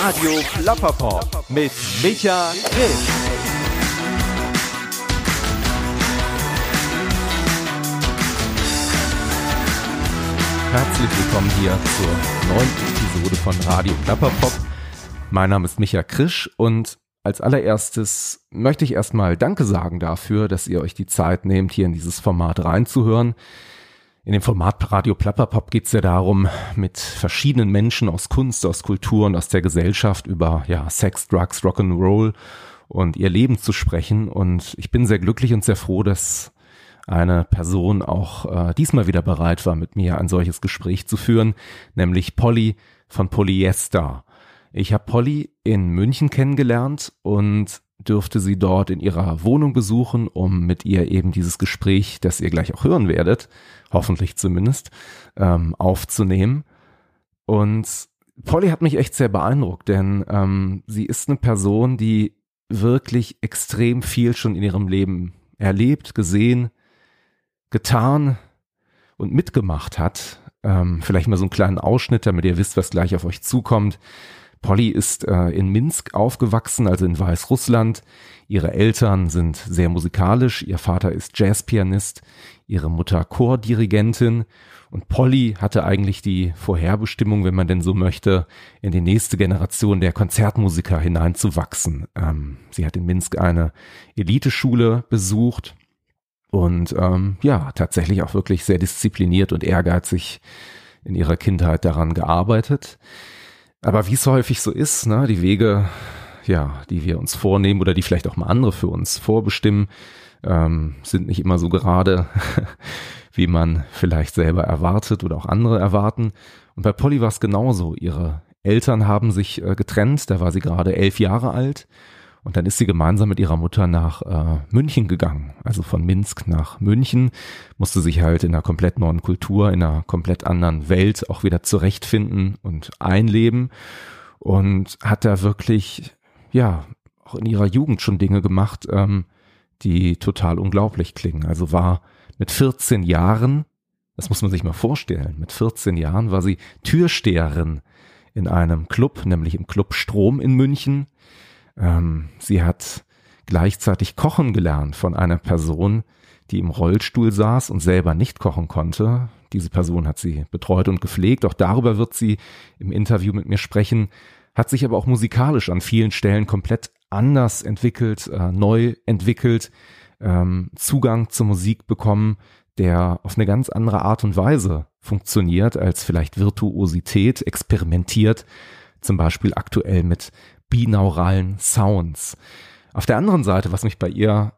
Radio Plapperpop mit Micha Grimm. Herzlich willkommen hier zur neuen Episode von Radio Plapperpop. Mein Name ist Micha Krisch und als allererstes möchte ich erstmal Danke sagen dafür, dass ihr euch die Zeit nehmt, hier in dieses Format reinzuhören. In dem Format Radio Plapperpop geht es ja darum, mit verschiedenen Menschen aus Kunst, aus Kultur und aus der Gesellschaft über ja, Sex, Drugs, Rock'n'Roll und ihr Leben zu sprechen. Und ich bin sehr glücklich und sehr froh, dass eine Person auch äh, diesmal wieder bereit war, mit mir ein solches Gespräch zu führen, nämlich Polly von Polyester. Ich habe Polly in München kennengelernt und dürfte sie dort in ihrer Wohnung besuchen, um mit ihr eben dieses Gespräch, das ihr gleich auch hören werdet, hoffentlich zumindest, ähm, aufzunehmen. Und Polly hat mich echt sehr beeindruckt, denn ähm, sie ist eine Person, die wirklich extrem viel schon in ihrem Leben erlebt, gesehen, getan und mitgemacht hat. Ähm, vielleicht mal so einen kleinen Ausschnitt, damit ihr wisst, was gleich auf euch zukommt. Polly ist äh, in Minsk aufgewachsen, also in Weißrussland. Ihre Eltern sind sehr musikalisch. Ihr Vater ist Jazzpianist, ihre Mutter Chordirigentin. Und Polly hatte eigentlich die Vorherbestimmung, wenn man denn so möchte, in die nächste Generation der Konzertmusiker hineinzuwachsen. Ähm, sie hat in Minsk eine Eliteschule besucht und ähm, ja, tatsächlich auch wirklich sehr diszipliniert und ehrgeizig in ihrer Kindheit daran gearbeitet. Aber wie es so häufig so ist, ne, die Wege, ja, die wir uns vornehmen oder die vielleicht auch mal andere für uns vorbestimmen, ähm, sind nicht immer so gerade, wie man vielleicht selber erwartet oder auch andere erwarten. Und bei Polly war es genauso. Ihre Eltern haben sich äh, getrennt, da war sie gerade elf Jahre alt und dann ist sie gemeinsam mit ihrer Mutter nach äh, München gegangen, also von Minsk nach München, musste sich halt in einer komplett neuen Kultur, in einer komplett anderen Welt auch wieder zurechtfinden und einleben. Und hat da wirklich, ja, auch in ihrer Jugend schon Dinge gemacht, ähm, die total unglaublich klingen. Also war mit 14 Jahren, das muss man sich mal vorstellen, mit 14 Jahren war sie Türsteherin in einem Club, nämlich im Club Strom in München ähm, sie hat gleichzeitig kochen gelernt von einer Person, die im Rollstuhl saß und selber nicht kochen konnte. Diese Person hat sie betreut und gepflegt. Auch darüber wird sie im Interview mit mir sprechen, hat sich aber auch musikalisch an vielen Stellen komplett anders entwickelt, äh, neu entwickelt, ähm, Zugang zur Musik bekommen, der auf eine ganz andere Art und Weise funktioniert als vielleicht Virtuosität, experimentiert, zum Beispiel aktuell mit binauralen Sounds. Auf der anderen Seite, was mich bei ihr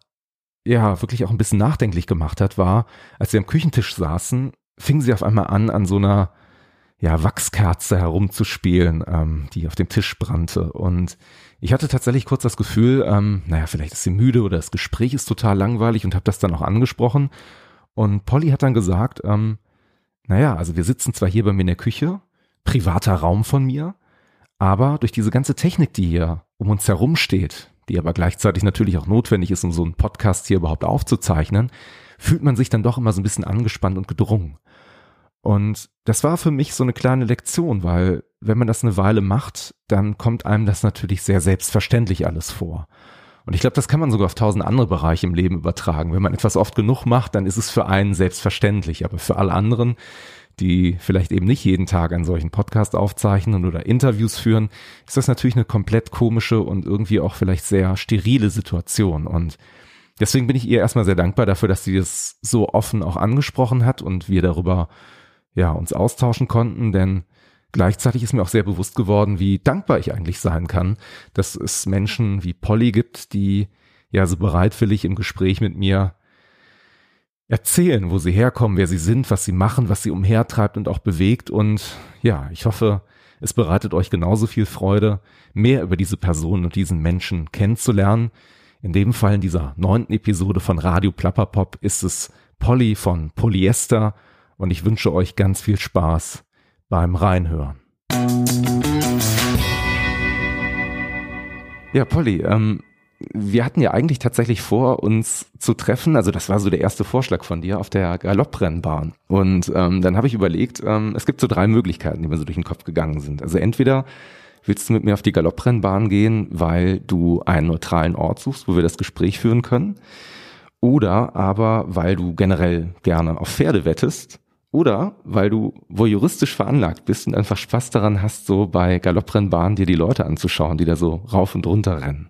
ja wirklich auch ein bisschen nachdenklich gemacht hat, war, als sie am Küchentisch saßen, fing sie auf einmal an, an so einer ja, Wachskerze herumzuspielen, ähm, die auf dem Tisch brannte. Und ich hatte tatsächlich kurz das Gefühl, ähm, naja, vielleicht ist sie müde oder das Gespräch ist total langweilig und habe das dann auch angesprochen. Und Polly hat dann gesagt, ähm, naja, also wir sitzen zwar hier bei mir in der Küche, privater Raum von mir, aber durch diese ganze Technik, die hier um uns herum steht, die aber gleichzeitig natürlich auch notwendig ist, um so einen Podcast hier überhaupt aufzuzeichnen, fühlt man sich dann doch immer so ein bisschen angespannt und gedrungen. Und das war für mich so eine kleine Lektion, weil wenn man das eine Weile macht, dann kommt einem das natürlich sehr selbstverständlich alles vor. Und ich glaube, das kann man sogar auf tausend andere Bereiche im Leben übertragen. Wenn man etwas oft genug macht, dann ist es für einen selbstverständlich. Aber für alle anderen die vielleicht eben nicht jeden Tag einen solchen Podcast aufzeichnen oder Interviews führen, ist das natürlich eine komplett komische und irgendwie auch vielleicht sehr sterile Situation. Und deswegen bin ich ihr erstmal sehr dankbar dafür, dass sie das so offen auch angesprochen hat und wir darüber ja uns austauschen konnten, denn gleichzeitig ist mir auch sehr bewusst geworden, wie dankbar ich eigentlich sein kann, dass es Menschen wie Polly gibt, die ja so bereitwillig im Gespräch mit mir erzählen, wo sie herkommen, wer sie sind, was sie machen, was sie umhertreibt und auch bewegt. Und ja, ich hoffe, es bereitet euch genauso viel Freude, mehr über diese Person und diesen Menschen kennenzulernen. In dem Fall in dieser neunten Episode von Radio Plapperpop ist es Polly von Polyester und ich wünsche euch ganz viel Spaß beim Reinhören. Ja, Polly, ähm, wir hatten ja eigentlich tatsächlich vor, uns zu treffen. Also das war so der erste Vorschlag von dir auf der Galopprennbahn. Und ähm, dann habe ich überlegt, ähm, es gibt so drei Möglichkeiten, die mir so durch den Kopf gegangen sind. Also entweder Willst du mit mir auf die Galopprennbahn gehen, weil du einen neutralen Ort suchst, wo wir das Gespräch führen können? Oder aber, weil du generell gerne auf Pferde wettest? Oder weil du wo juristisch veranlagt bist und einfach Spaß daran hast, so bei Galopprennbahnen dir die Leute anzuschauen, die da so rauf und runter rennen?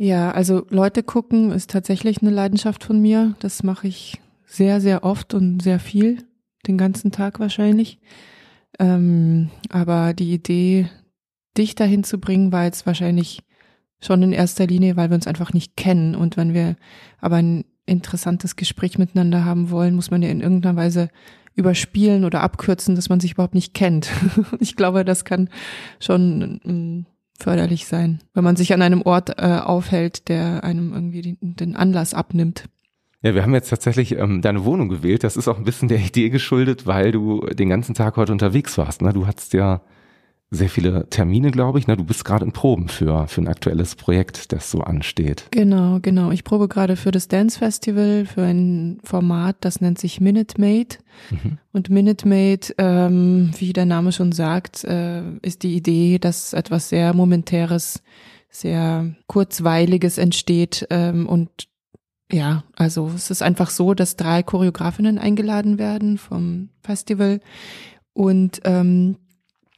Ja, also Leute gucken ist tatsächlich eine Leidenschaft von mir. Das mache ich sehr, sehr oft und sehr viel, den ganzen Tag wahrscheinlich. Ähm, aber die Idee, dich dahin zu bringen, war jetzt wahrscheinlich schon in erster Linie, weil wir uns einfach nicht kennen. Und wenn wir aber ein interessantes Gespräch miteinander haben wollen, muss man ja in irgendeiner Weise überspielen oder abkürzen, dass man sich überhaupt nicht kennt. ich glaube, das kann schon mm, förderlich sein, wenn man sich an einem Ort äh, aufhält, der einem irgendwie den, den Anlass abnimmt. Ja, wir haben jetzt tatsächlich ähm, deine Wohnung gewählt. Das ist auch ein bisschen der Idee geschuldet, weil du den ganzen Tag heute unterwegs warst. Ne? Du hattest ja sehr viele Termine, glaube ich. Ne? Du bist gerade in Proben für, für ein aktuelles Projekt, das so ansteht. Genau, genau. Ich probe gerade für das Dance Festival, für ein Format, das nennt sich Minute Maid. Mhm. Und Minute Maid, ähm, wie der Name schon sagt, äh, ist die Idee, dass etwas sehr Momentäres, sehr Kurzweiliges entsteht ähm, und ja, also es ist einfach so, dass drei Choreografinnen eingeladen werden vom Festival und ähm,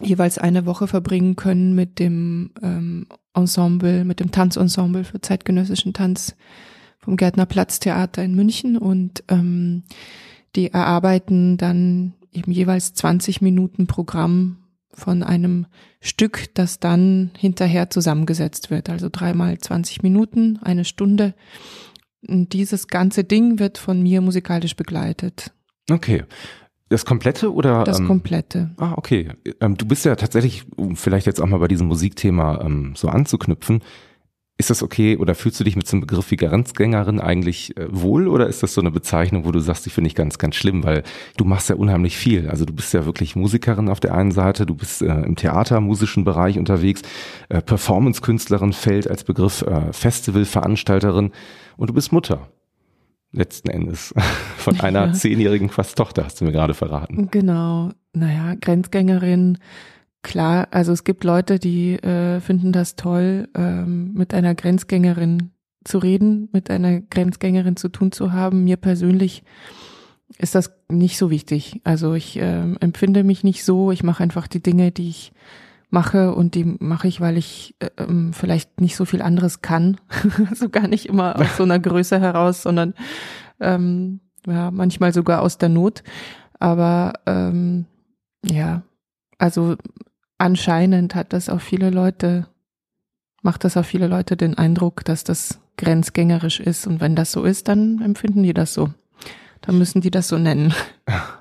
jeweils eine Woche verbringen können mit dem ähm, Ensemble, mit dem Tanzensemble für zeitgenössischen Tanz vom Gärtner Platztheater in München und ähm, die erarbeiten dann eben jeweils 20 Minuten Programm von einem Stück, das dann hinterher zusammengesetzt wird. Also dreimal 20 Minuten, eine Stunde. Und dieses ganze Ding wird von mir musikalisch begleitet. Okay. Das komplette oder? Das ähm, komplette. Ah, okay. Ähm, du bist ja tatsächlich, um vielleicht jetzt auch mal bei diesem Musikthema ähm, so anzuknüpfen, ist das okay oder fühlst du dich mit so einem Begriff wie Grenzgängerin eigentlich äh, wohl oder ist das so eine Bezeichnung, wo du sagst, die finde ich ganz, ganz schlimm, weil du machst ja unheimlich viel. Also du bist ja wirklich Musikerin auf der einen Seite, du bist äh, im theatermusischen Bereich unterwegs, äh, Performance-Künstlerin fällt als Begriff, äh, Festivalveranstalterin und du bist Mutter letzten Endes von einer ja. zehnjährigen fast Tochter, hast du mir gerade verraten. Genau, naja, Grenzgängerin, klar, also es gibt Leute, die äh, finden das toll, ähm, mit einer Grenzgängerin zu reden, mit einer Grenzgängerin zu tun zu haben. Mir persönlich ist das nicht so wichtig. Also ich äh, empfinde mich nicht so. Ich mache einfach die Dinge, die ich mache und die mache ich, weil ich äh, ähm, vielleicht nicht so viel anderes kann. also gar nicht immer aus so einer Größe heraus, sondern ähm, ja, manchmal sogar aus der Not. Aber ähm, ja, also anscheinend hat das auch viele Leute, macht das auch viele Leute den Eindruck, dass das grenzgängerisch ist. Und wenn das so ist, dann empfinden die das so. Dann müssen die das so nennen.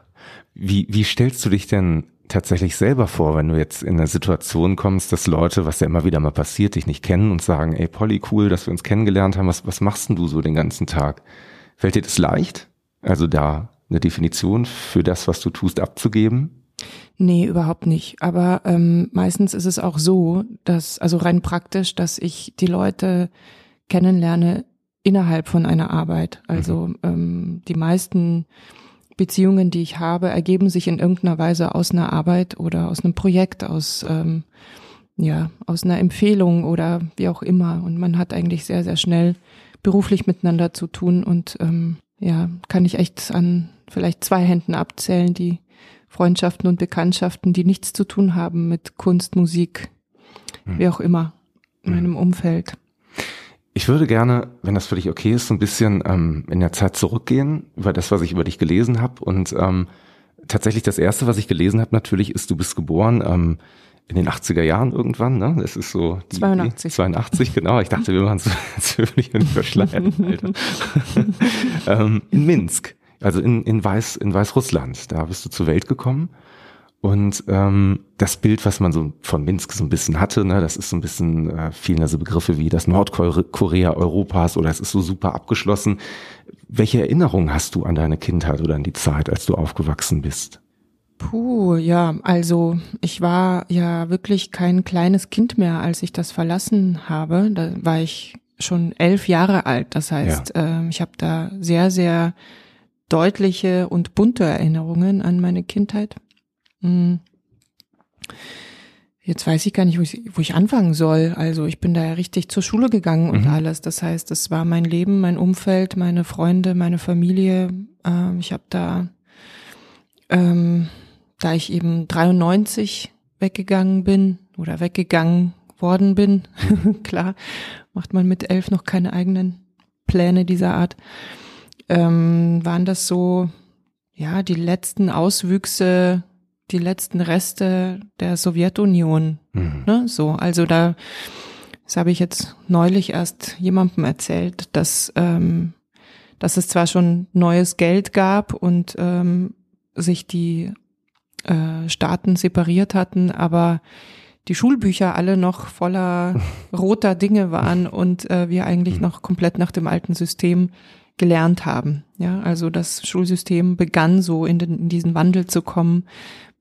Wie, wie stellst du dich denn tatsächlich selber vor, wenn du jetzt in eine Situation kommst, dass Leute, was ja immer wieder mal passiert, dich nicht kennen und sagen, ey Polly, cool, dass wir uns kennengelernt haben, was, was machst denn du so den ganzen Tag? Fällt dir das leicht? Also da eine Definition für das, was du tust, abzugeben? Nee, überhaupt nicht. Aber ähm, meistens ist es auch so, dass, also rein praktisch, dass ich die Leute kennenlerne innerhalb von einer Arbeit. Also mhm. ähm, die meisten Beziehungen, die ich habe, ergeben sich in irgendeiner Weise aus einer Arbeit oder aus einem Projekt, aus ähm, ja, aus einer Empfehlung oder wie auch immer. Und man hat eigentlich sehr, sehr schnell beruflich miteinander zu tun und ähm, ja, kann ich echt an vielleicht zwei Händen abzählen, die Freundschaften und Bekanntschaften, die nichts zu tun haben mit Kunst, Musik, hm. wie auch immer in meinem Umfeld. Ich würde gerne, wenn das für dich okay ist, so ein bisschen ähm, in der Zeit zurückgehen über das, was ich über dich gelesen habe. Und ähm, tatsächlich das Erste, was ich gelesen habe, natürlich ist, du bist geboren ähm, in den 80er Jahren irgendwann. Ne? Das ist so die, 82. 82, genau. Ich dachte, wir machen es jetzt will ich nicht verschleiern, Alter. ähm, in Minsk, also in, in, Weiß, in Weißrussland. Da bist du zur Welt gekommen. Und ähm, das Bild, was man so von Minsk so ein bisschen hatte, ne, das ist so ein bisschen, äh, vielen also Begriffe wie das Nordkorea Europas oder es ist so super abgeschlossen. Welche Erinnerungen hast du an deine Kindheit oder an die Zeit, als du aufgewachsen bist? Puh, ja, also ich war ja wirklich kein kleines Kind mehr, als ich das verlassen habe. Da war ich schon elf Jahre alt. Das heißt, ja. äh, ich habe da sehr, sehr deutliche und bunte Erinnerungen an meine Kindheit. Mhm. Jetzt weiß ich gar nicht, wo ich, wo ich anfangen soll. Also ich bin da ja richtig zur Schule gegangen und Mhm. alles. Das heißt, das war mein Leben, mein Umfeld, meine Freunde, meine Familie. Ähm, ich habe da, ähm, da ich eben 93 weggegangen bin oder weggegangen worden bin, klar, macht man mit elf noch keine eigenen Pläne dieser Art, ähm, waren das so, ja, die letzten Auswüchse, die letzten Reste der Sowjetunion. Mhm. Ne? So, also da, das habe ich jetzt neulich erst jemandem erzählt, dass, ähm, dass es zwar schon neues Geld gab und ähm, sich die äh, Staaten separiert hatten, aber die Schulbücher alle noch voller roter Dinge waren und äh, wir eigentlich noch komplett nach dem alten System gelernt haben. Ja, also das Schulsystem begann so in, den, in diesen Wandel zu kommen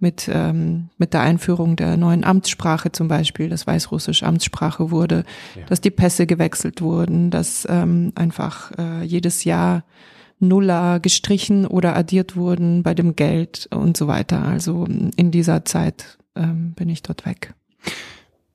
mit, ähm, mit der Einführung der neuen Amtssprache zum Beispiel, dass Weißrussisch Amtssprache wurde, Ja. dass die Pässe gewechselt wurden, dass ähm, einfach äh, jedes Jahr Nuller gestrichen oder addiert wurden bei dem Geld und so weiter. Also in dieser Zeit ähm, bin ich dort weg.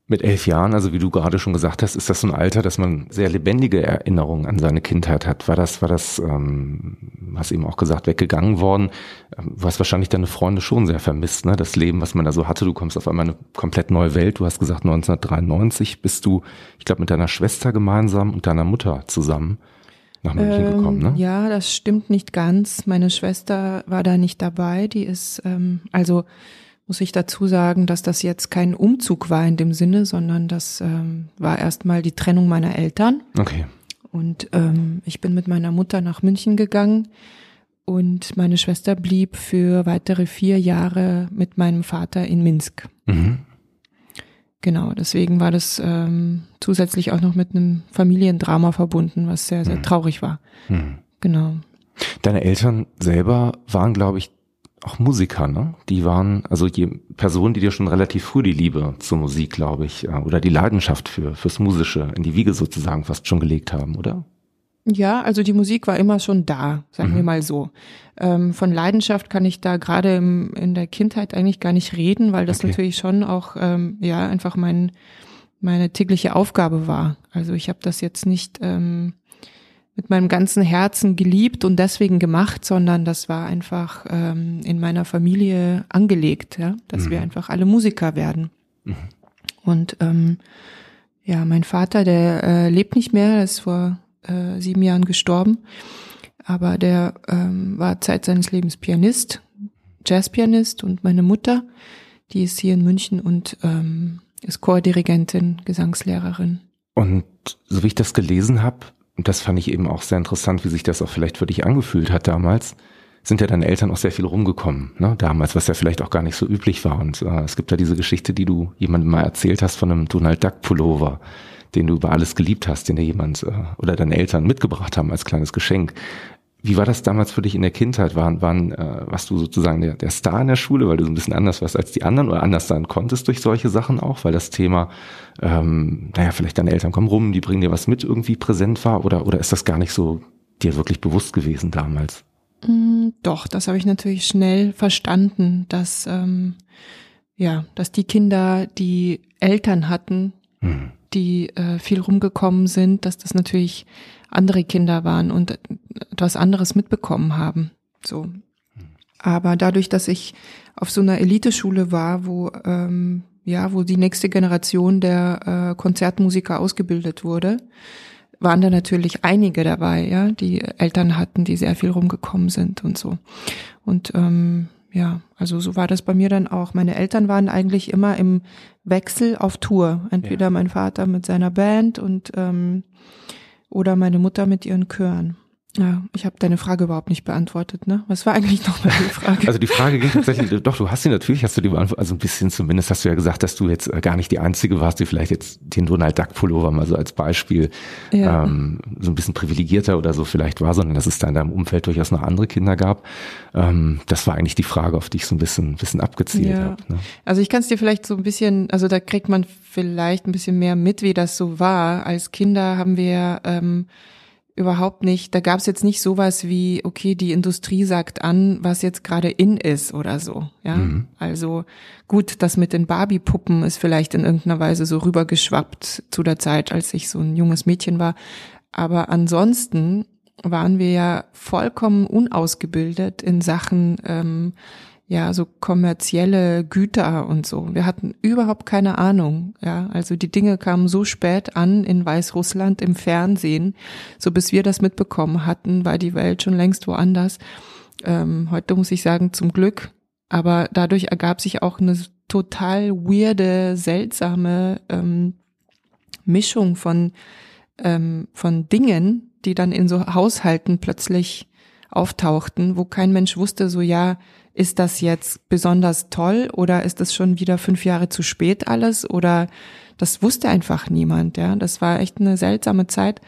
Mit elf Jahren, also wie du gerade schon gesagt hast, ist das so ein Alter, dass man sehr lebendige Erinnerungen an seine Kindheit hat. War das, war das, ähm, hast eben auch gesagt, weggegangen worden. Ähm, Du hast wahrscheinlich deine Freunde schon sehr vermisst, ne? Das Leben, was man da so hatte. Du kommst auf einmal in eine komplett neue Welt. Du hast gesagt, 1993 bist du, ich glaube, mit deiner Schwester gemeinsam und deiner Mutter zusammen nach München Ähm, gekommen, ne? Ja, das stimmt nicht ganz. Meine Schwester war da nicht dabei. Die ist, ähm, also muss ich dazu sagen, dass das jetzt kein Umzug war in dem Sinne, sondern das ähm, war erstmal die Trennung meiner Eltern. Okay. Und ähm, ich bin mit meiner Mutter nach München gegangen und meine Schwester blieb für weitere vier Jahre mit meinem Vater in Minsk. Mhm. Genau, deswegen war das ähm, zusätzlich auch noch mit einem Familiendrama verbunden, was sehr, sehr Mhm. traurig war. Mhm. Genau. Deine Eltern selber waren, glaube ich, auch Musiker, ne? Die waren also je, Personen, die dir schon relativ früh die Liebe zur Musik, glaube ich, äh, oder die Leidenschaft für fürs Musische in die Wiege sozusagen fast schon gelegt haben, oder? Ja, also die Musik war immer schon da, sagen Mhm. wir mal so. Ähm, von Leidenschaft kann ich da gerade in der Kindheit eigentlich gar nicht reden, weil das Okay. natürlich schon auch ähm, ja einfach mein meine tägliche Aufgabe war. Also ich habe das jetzt nicht ähm, mit meinem ganzen Herzen geliebt und deswegen gemacht, sondern das war einfach ähm, in meiner Familie angelegt, ja, dass Mhm. wir einfach alle Musiker werden. Mhm. Und ähm, ja, mein Vater, der äh, lebt nicht mehr, er ist vor äh, sieben Jahren gestorben, aber der ähm, war Zeit seines Lebens Pianist, Jazzpianist und meine Mutter, die ist hier in München und ähm, ist Chordirigentin, Gesangslehrerin. Und so wie ich das gelesen habe, und das fand ich eben auch sehr interessant, wie sich das auch vielleicht für dich angefühlt hat damals, sind ja deine Eltern auch sehr viel rumgekommen, ne? damals, was ja vielleicht auch gar nicht so üblich war. Und äh, es gibt ja diese Geschichte, die du jemandem mal erzählt hast von einem Donald Duck Pullover, den du über alles geliebt hast, den dir jemand äh, oder deine Eltern mitgebracht haben als kleines Geschenk. Wie war das damals für dich in der Kindheit? Waren, waren, äh, warst du sozusagen der, der Star in der Schule, weil du so ein bisschen anders warst als die anderen oder anders sein konntest durch solche Sachen auch, weil das Thema, ähm, naja, vielleicht deine Eltern kommen rum, die bringen dir was mit, irgendwie präsent war oder, oder ist das gar nicht so dir wirklich bewusst gewesen damals? Mm, Doch, das habe ich natürlich schnell verstanden, dass ähm, ja, dass die Kinder, die Eltern hatten, Hm. die äh, viel rumgekommen sind, dass das natürlich andere Kinder waren und etwas anderes mitbekommen haben. So. Aber dadurch, dass ich auf so einer Eliteschule war, wo ähm, ja, wo die nächste Generation der äh, Konzertmusiker ausgebildet wurde, waren da natürlich einige dabei, ja, die Eltern hatten, die sehr viel rumgekommen sind und so. Und ähm, ja, also so war das bei mir dann auch. Meine Eltern waren eigentlich immer im Wechsel auf Tour. Entweder Ja. mein Vater mit seiner Band und ähm, oder meine Mutter mit ihren Chören. Ja, ich habe deine Frage überhaupt nicht beantwortet, ne? Was war eigentlich nochmal die Frage? Also die Frage ging tatsächlich, doch, du hast sie natürlich, hast du die beantwortet, also ein bisschen zumindest hast du ja gesagt, dass du jetzt äh, gar nicht die Einzige warst, die vielleicht jetzt den Donald Duck Pullover mal so als Beispiel Ja. ähm, so ein bisschen privilegierter oder so vielleicht war, sondern dass es da in deinem Umfeld durchaus noch andere Kinder gab. Ähm, das war eigentlich die Frage, auf die ich so ein bisschen, ein bisschen abgezielt Ja. habe. Ne? Also ich kann es dir vielleicht so ein bisschen, also da kriegt man vielleicht ein bisschen mehr mit, wie das so war. Als Kinder haben wir ähm, überhaupt nicht, da gab es jetzt nicht sowas wie, okay, die Industrie sagt an, was jetzt gerade in ist oder so. Ja, mhm. also gut, das mit den Barbie-Puppen ist vielleicht in irgendeiner Weise so rübergeschwappt zu der Zeit, als ich so ein junges Mädchen war. Aber ansonsten waren wir ja vollkommen unausgebildet in Sachen ähm, ja, so kommerzielle Güter und so. Wir hatten überhaupt keine Ahnung, ja. Also die Dinge kamen so spät an in Weißrussland im Fernsehen, so bis wir das mitbekommen hatten, war die Welt schon längst woanders. Ähm, heute muss ich sagen, zum Glück. Aber dadurch ergab sich auch eine total weirde, seltsame ähm, Mischung von, ähm, von Dingen, die dann in so Haushalten plötzlich auftauchten, wo kein Mensch wusste, so ja, ist das jetzt besonders toll oder ist das schon wieder fünf Jahre zu spät alles oder das wusste einfach niemand, ja. Das war echt eine seltsame Zeit.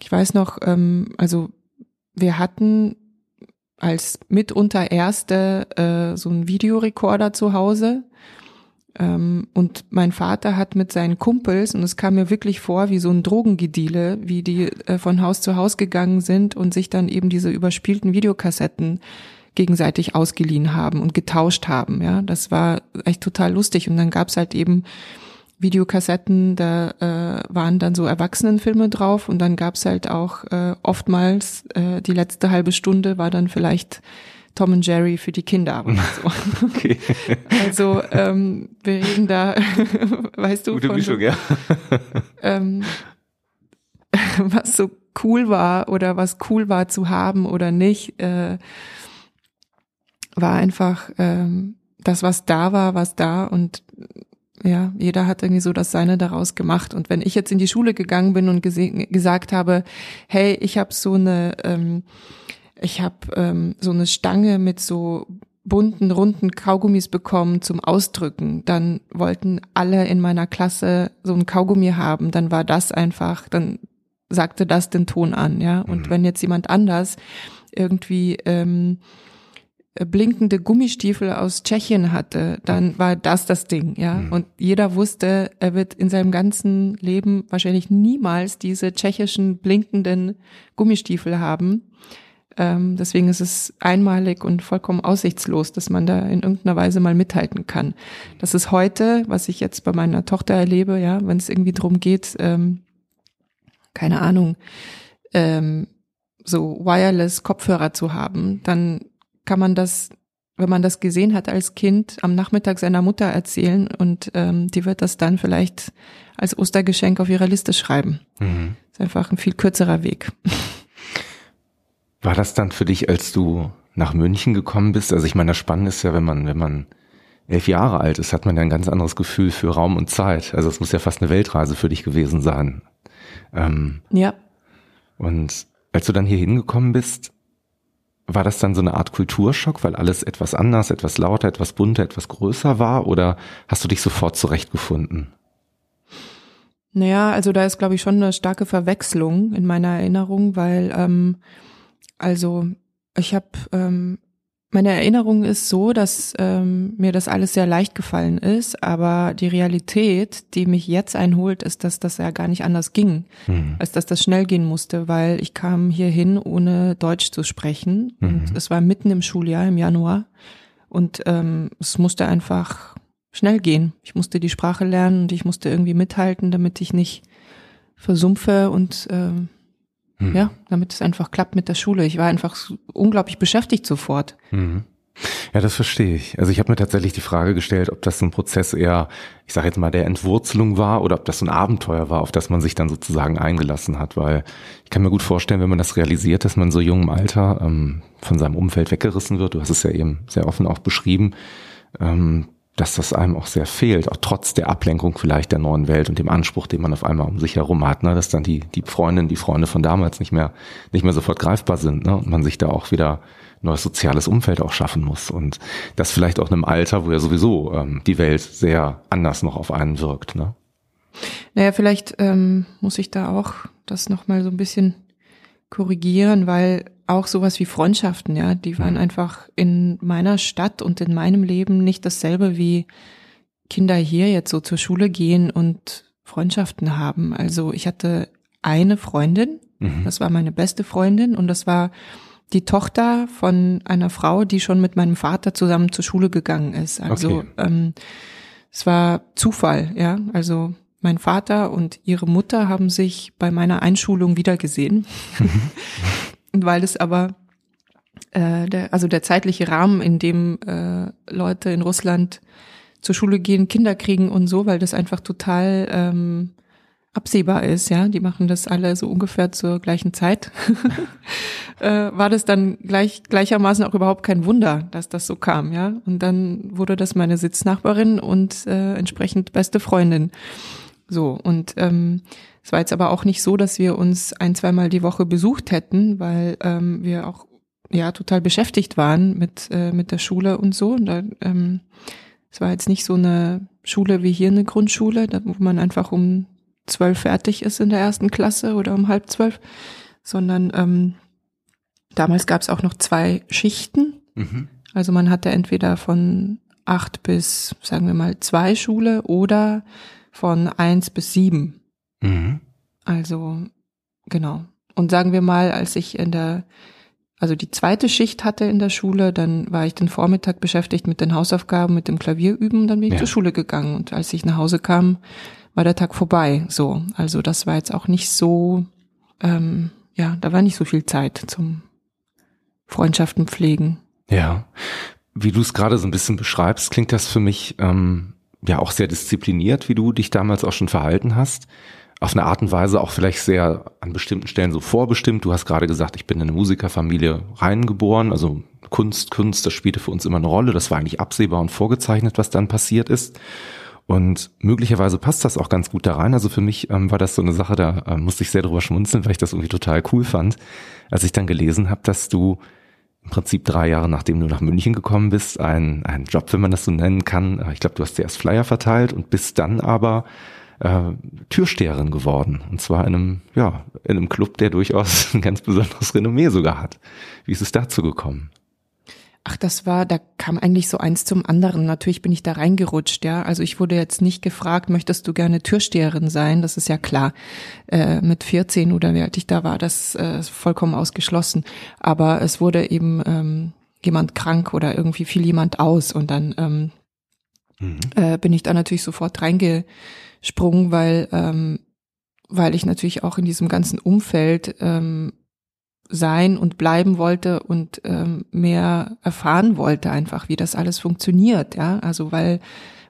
Ich weiß noch, ähm, also wir hatten als mitunter erste äh, so einen Videorekorder zu Hause. Ähm, und mein Vater hat mit seinen Kumpels, und es kam mir wirklich vor wie so ein Drogengediele, wie die äh, von Haus zu Haus gegangen sind und sich dann eben diese überspielten Videokassetten gegenseitig ausgeliehen haben und getauscht haben. Ja, das war echt total lustig. Und dann gab's halt eben Videokassetten, da äh, waren dann so Erwachsenenfilme drauf und dann gab's halt auch äh, oftmals äh, die letzte halbe Stunde war dann vielleicht Tom und Jerry für die Kinder oder so. Okay. Also ähm, wir reden da, weißt du, Gute von, Mischung, ja. ähm, was so cool war oder was cool war zu haben oder nicht. Äh, war einfach ähm, das, was da war, was da und ja, jeder hat irgendwie so das Seine daraus gemacht. Und wenn ich jetzt in die Schule gegangen bin und gesagt habe, hey, ich habe so eine, ähm, ich habe ähm, so eine Stange mit so bunten, runden Kaugummis bekommen zum Ausdrücken, dann wollten alle in meiner Klasse so ein Kaugummi haben, dann war das einfach, dann sagte das den Ton an, ja. Und mhm. wenn jetzt jemand anders irgendwie ähm, äh, blinkende Gummistiefel aus Tschechien hatte, dann war das das Ding, ja. Mhm. Und jeder wusste, er wird in seinem ganzen Leben wahrscheinlich niemals diese tschechischen blinkenden Gummistiefel haben. Ähm, deswegen ist es einmalig und vollkommen aussichtslos, dass man da in irgendeiner Weise mal mithalten kann. Das ist heute, was ich jetzt bei meiner Tochter erlebe, ja, wenn es irgendwie drum geht, ähm, keine Ahnung, ähm, so wireless Kopfhörer zu haben, dann kann man das, wenn man das gesehen hat als Kind, am Nachmittag seiner Mutter erzählen und ähm, die wird das dann vielleicht als Ostergeschenk auf ihrer Liste schreiben. Mhm. Das ist einfach ein viel kürzerer Weg. War das dann für dich, als du nach München gekommen bist? Also ich meine, das Spannende ist ja, wenn man, wenn man elf Jahre alt ist, hat man ja ein ganz anderes Gefühl für Raum und Zeit. Also es muss ja fast eine Weltreise für dich gewesen sein. Ähm, ja. Und als du dann hier hingekommen bist, war das dann so eine Art Kulturschock, weil alles etwas anders, etwas lauter, etwas bunter, etwas größer war? Oder hast du dich sofort zurechtgefunden? Naja, also da ist, glaube ich, schon eine starke Verwechslung in meiner Erinnerung, weil ähm, also ich habe ähm, meine Erinnerung ist so, dass ähm, mir das alles sehr leicht gefallen ist, aber die Realität, die mich jetzt einholt, ist, dass das ja gar nicht anders ging, mhm. als dass das schnell gehen musste, weil ich kam hierhin, ohne Deutsch zu sprechen mhm. und es war mitten im Schuljahr, im Januar und ähm, es musste einfach schnell gehen. Ich musste die Sprache lernen und ich musste irgendwie mithalten, damit ich nicht versumpfe und ähm, Mhm. Ja, damit es einfach klappt mit der Schule. Ich war einfach unglaublich beschäftigt sofort. Mhm. Ja, das verstehe ich. Also ich habe mir tatsächlich die Frage gestellt, ob das ein Prozess eher, ich sage jetzt mal, der Entwurzelung war oder ob das so ein Abenteuer war, auf das man sich dann sozusagen eingelassen hat. Weil ich kann mir gut vorstellen, wenn man das realisiert, dass man so jungem Alter ähm, von seinem Umfeld weggerissen wird, du hast es ja eben sehr offen auch beschrieben, ähm, dass das einem auch sehr fehlt, auch trotz der Ablenkung vielleicht der neuen Welt und dem Anspruch, den man auf einmal um sich herum hat, ne, dass dann die, die Freundinnen, die Freunde von damals nicht mehr, nicht mehr sofort greifbar sind, ne, und man sich da auch wieder neues soziales Umfeld auch schaffen muss und das vielleicht auch in einem Alter, wo ja sowieso ähm, die Welt sehr anders noch auf einen wirkt, ne. Naja, vielleicht ähm, muss ich da auch das nochmal so ein bisschen korrigieren, weil auch sowas wie Freundschaften, ja, die waren mhm. einfach in meiner Stadt und in meinem Leben nicht dasselbe wie Kinder hier jetzt so zur Schule gehen und Freundschaften haben. Also ich hatte eine Freundin, Mhm. Das war meine beste Freundin und das war die Tochter von einer Frau, die schon mit meinem Vater zusammen zur Schule gegangen ist. Also okay. ähm, es war Zufall, ja. Also mein Vater und ihre Mutter haben sich bei meiner Einschulung wiedergesehen. Mhm. und weil es aber äh, der, also der zeitliche Rahmen, in dem äh, Leute in Russland zur Schule gehen, Kinder kriegen und so, weil das einfach total ähm, absehbar ist, ja, die machen das alle so ungefähr zur gleichen Zeit, äh, war das dann gleich, gleichermaßen auch überhaupt kein Wunder, dass das so kam, ja. Und dann wurde das meine Sitznachbarin und äh, entsprechend beste Freundin. So, und ähm, es war jetzt aber auch nicht so, dass wir uns ein, zweimal die Woche besucht hätten, weil ähm, wir auch ja total beschäftigt waren mit, äh, mit der Schule und so. Und da, ähm, es war jetzt nicht so eine Schule wie hier eine Grundschule, wo man einfach um zwölf fertig ist in der ersten Klasse oder um halb zwölf, sondern ähm, damals gab es auch noch zwei Schichten. Mhm. Also man hatte entweder von acht bis, sagen wir mal, zwei Schule oder von eins bis sieben. Mhm. Also genau. Und sagen wir mal, als ich in der, also die zweite Schicht hatte in der Schule, dann war ich den Vormittag beschäftigt mit den Hausaufgaben, mit dem Klavierüben, dann bin ich ja. zur Schule gegangen. Und als ich nach Hause kam, war der Tag vorbei. So, also das war jetzt auch nicht so, ähm, ja, da war nicht so viel Zeit zum Freundschaften pflegen. Ja, wie du es gerade so ein bisschen beschreibst, klingt das für mich ähm, ja auch sehr diszipliniert, wie du dich damals auch schon verhalten hast. Auf eine Art und Weise auch vielleicht sehr an bestimmten Stellen so vorbestimmt. Du hast gerade gesagt, ich bin in eine Musikerfamilie reingeboren, also Kunst, Kunst, das spielte für uns immer eine Rolle. Das war eigentlich absehbar und vorgezeichnet, was dann passiert ist. Und möglicherweise passt das auch ganz gut da rein. Also für mich ähm, war das so eine Sache, da äh, musste ich sehr drüber schmunzeln, weil ich das irgendwie total cool fand, als ich dann gelesen habe, dass du im Prinzip drei Jahre nachdem du nach München gekommen bist, einen, Job, wenn man das so nennen kann. Äh, ich glaube, du hast zuerst Flyer verteilt und bist dann aber äh, Türsteherin geworden. Und zwar in einem, ja, in einem Club, der durchaus ein ganz besonderes Renommee sogar hat. Wie ist es dazu gekommen? Ach, das war, da kam eigentlich so eins zum anderen. Natürlich bin ich da reingerutscht, ja. Also ich wurde jetzt nicht gefragt, möchtest du gerne Türsteherin sein? Das ist ja klar. Äh, mit 14 oder wie alt ich da war, das äh, ist vollkommen ausgeschlossen. Aber es wurde eben ähm, jemand krank oder irgendwie fiel jemand aus und dann ähm, mhm. äh, bin ich da natürlich sofort reingesprungen, weil ähm, weil ich natürlich auch in diesem ganzen Umfeld ähm, sein und bleiben wollte und ähm, mehr erfahren wollte einfach, wie das alles funktioniert, ja. Also weil,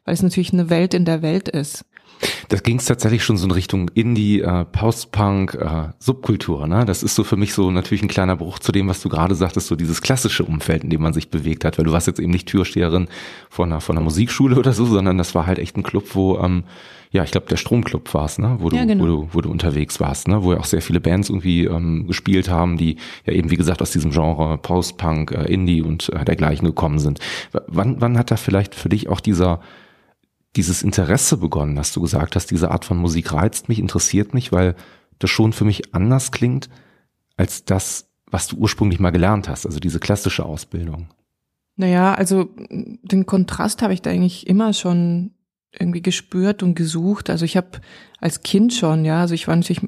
weil es natürlich eine Welt in der Welt ist. Das ging es tatsächlich schon so in Richtung Indie, äh, Post-Punk, äh, Subkultur. Ne? Das ist so für mich so natürlich ein kleiner Bruch zu dem, was du gerade sagtest, so dieses klassische Umfeld, in dem man sich bewegt hat. Weil du warst jetzt eben nicht Türsteherin von einer, von einer Musikschule oder so, sondern das war halt echt ein Club, wo ähm, ja, ich glaube, der Stromclub war es, ne? wo, du, ja, genau. wo, du, wo du unterwegs warst, ne? wo ja auch sehr viele Bands irgendwie ähm, gespielt haben, die ja eben, wie gesagt, aus diesem Genre Post-Punk, äh, Indie und äh, dergleichen gekommen sind. W wann, wann hat da vielleicht für dich auch dieser dieses Interesse begonnen, dass du gesagt hast, diese Art von Musik reizt mich, interessiert mich, weil das schon für mich anders klingt als das, was du ursprünglich mal gelernt hast, also diese klassische Ausbildung. Naja, also den Kontrast habe ich da eigentlich immer schon irgendwie gespürt und gesucht. Also ich habe als Kind schon, ja, also ich war natürlich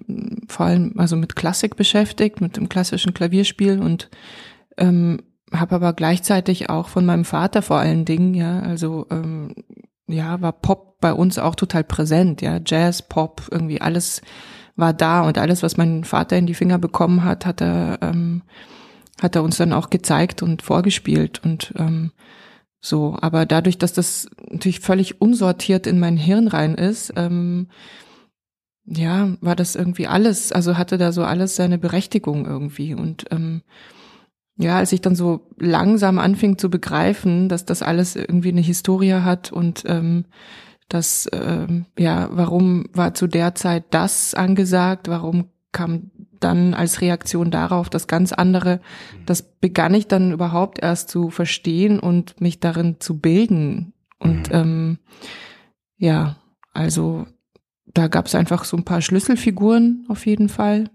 vor allem also mit Klassik beschäftigt, mit dem klassischen Klavierspiel und ähm, habe aber gleichzeitig auch von meinem Vater vor allen Dingen, ja, also ähm, ja, war Pop bei uns auch total präsent, ja, Jazz, Pop, irgendwie alles war da und alles, was mein Vater in die Finger bekommen hat, hat er ähm, hat er uns dann auch gezeigt und vorgespielt und ähm, so, aber dadurch, dass das natürlich völlig unsortiert in mein Hirn rein ist, ähm, ja, war das irgendwie alles, also hatte da so alles seine Berechtigung irgendwie. Und ähm, ja, als ich dann so langsam anfing zu begreifen, dass das alles irgendwie eine Historie hat und ähm, dass, ähm, ja, warum war zu der Zeit das angesagt, warum kam dann als Reaktion darauf das ganz andere, mhm. das begann ich dann überhaupt erst zu verstehen und mich darin zu bilden. Und mhm. ähm, ja, also da gab es einfach so ein paar Schlüsselfiguren auf jeden Fall.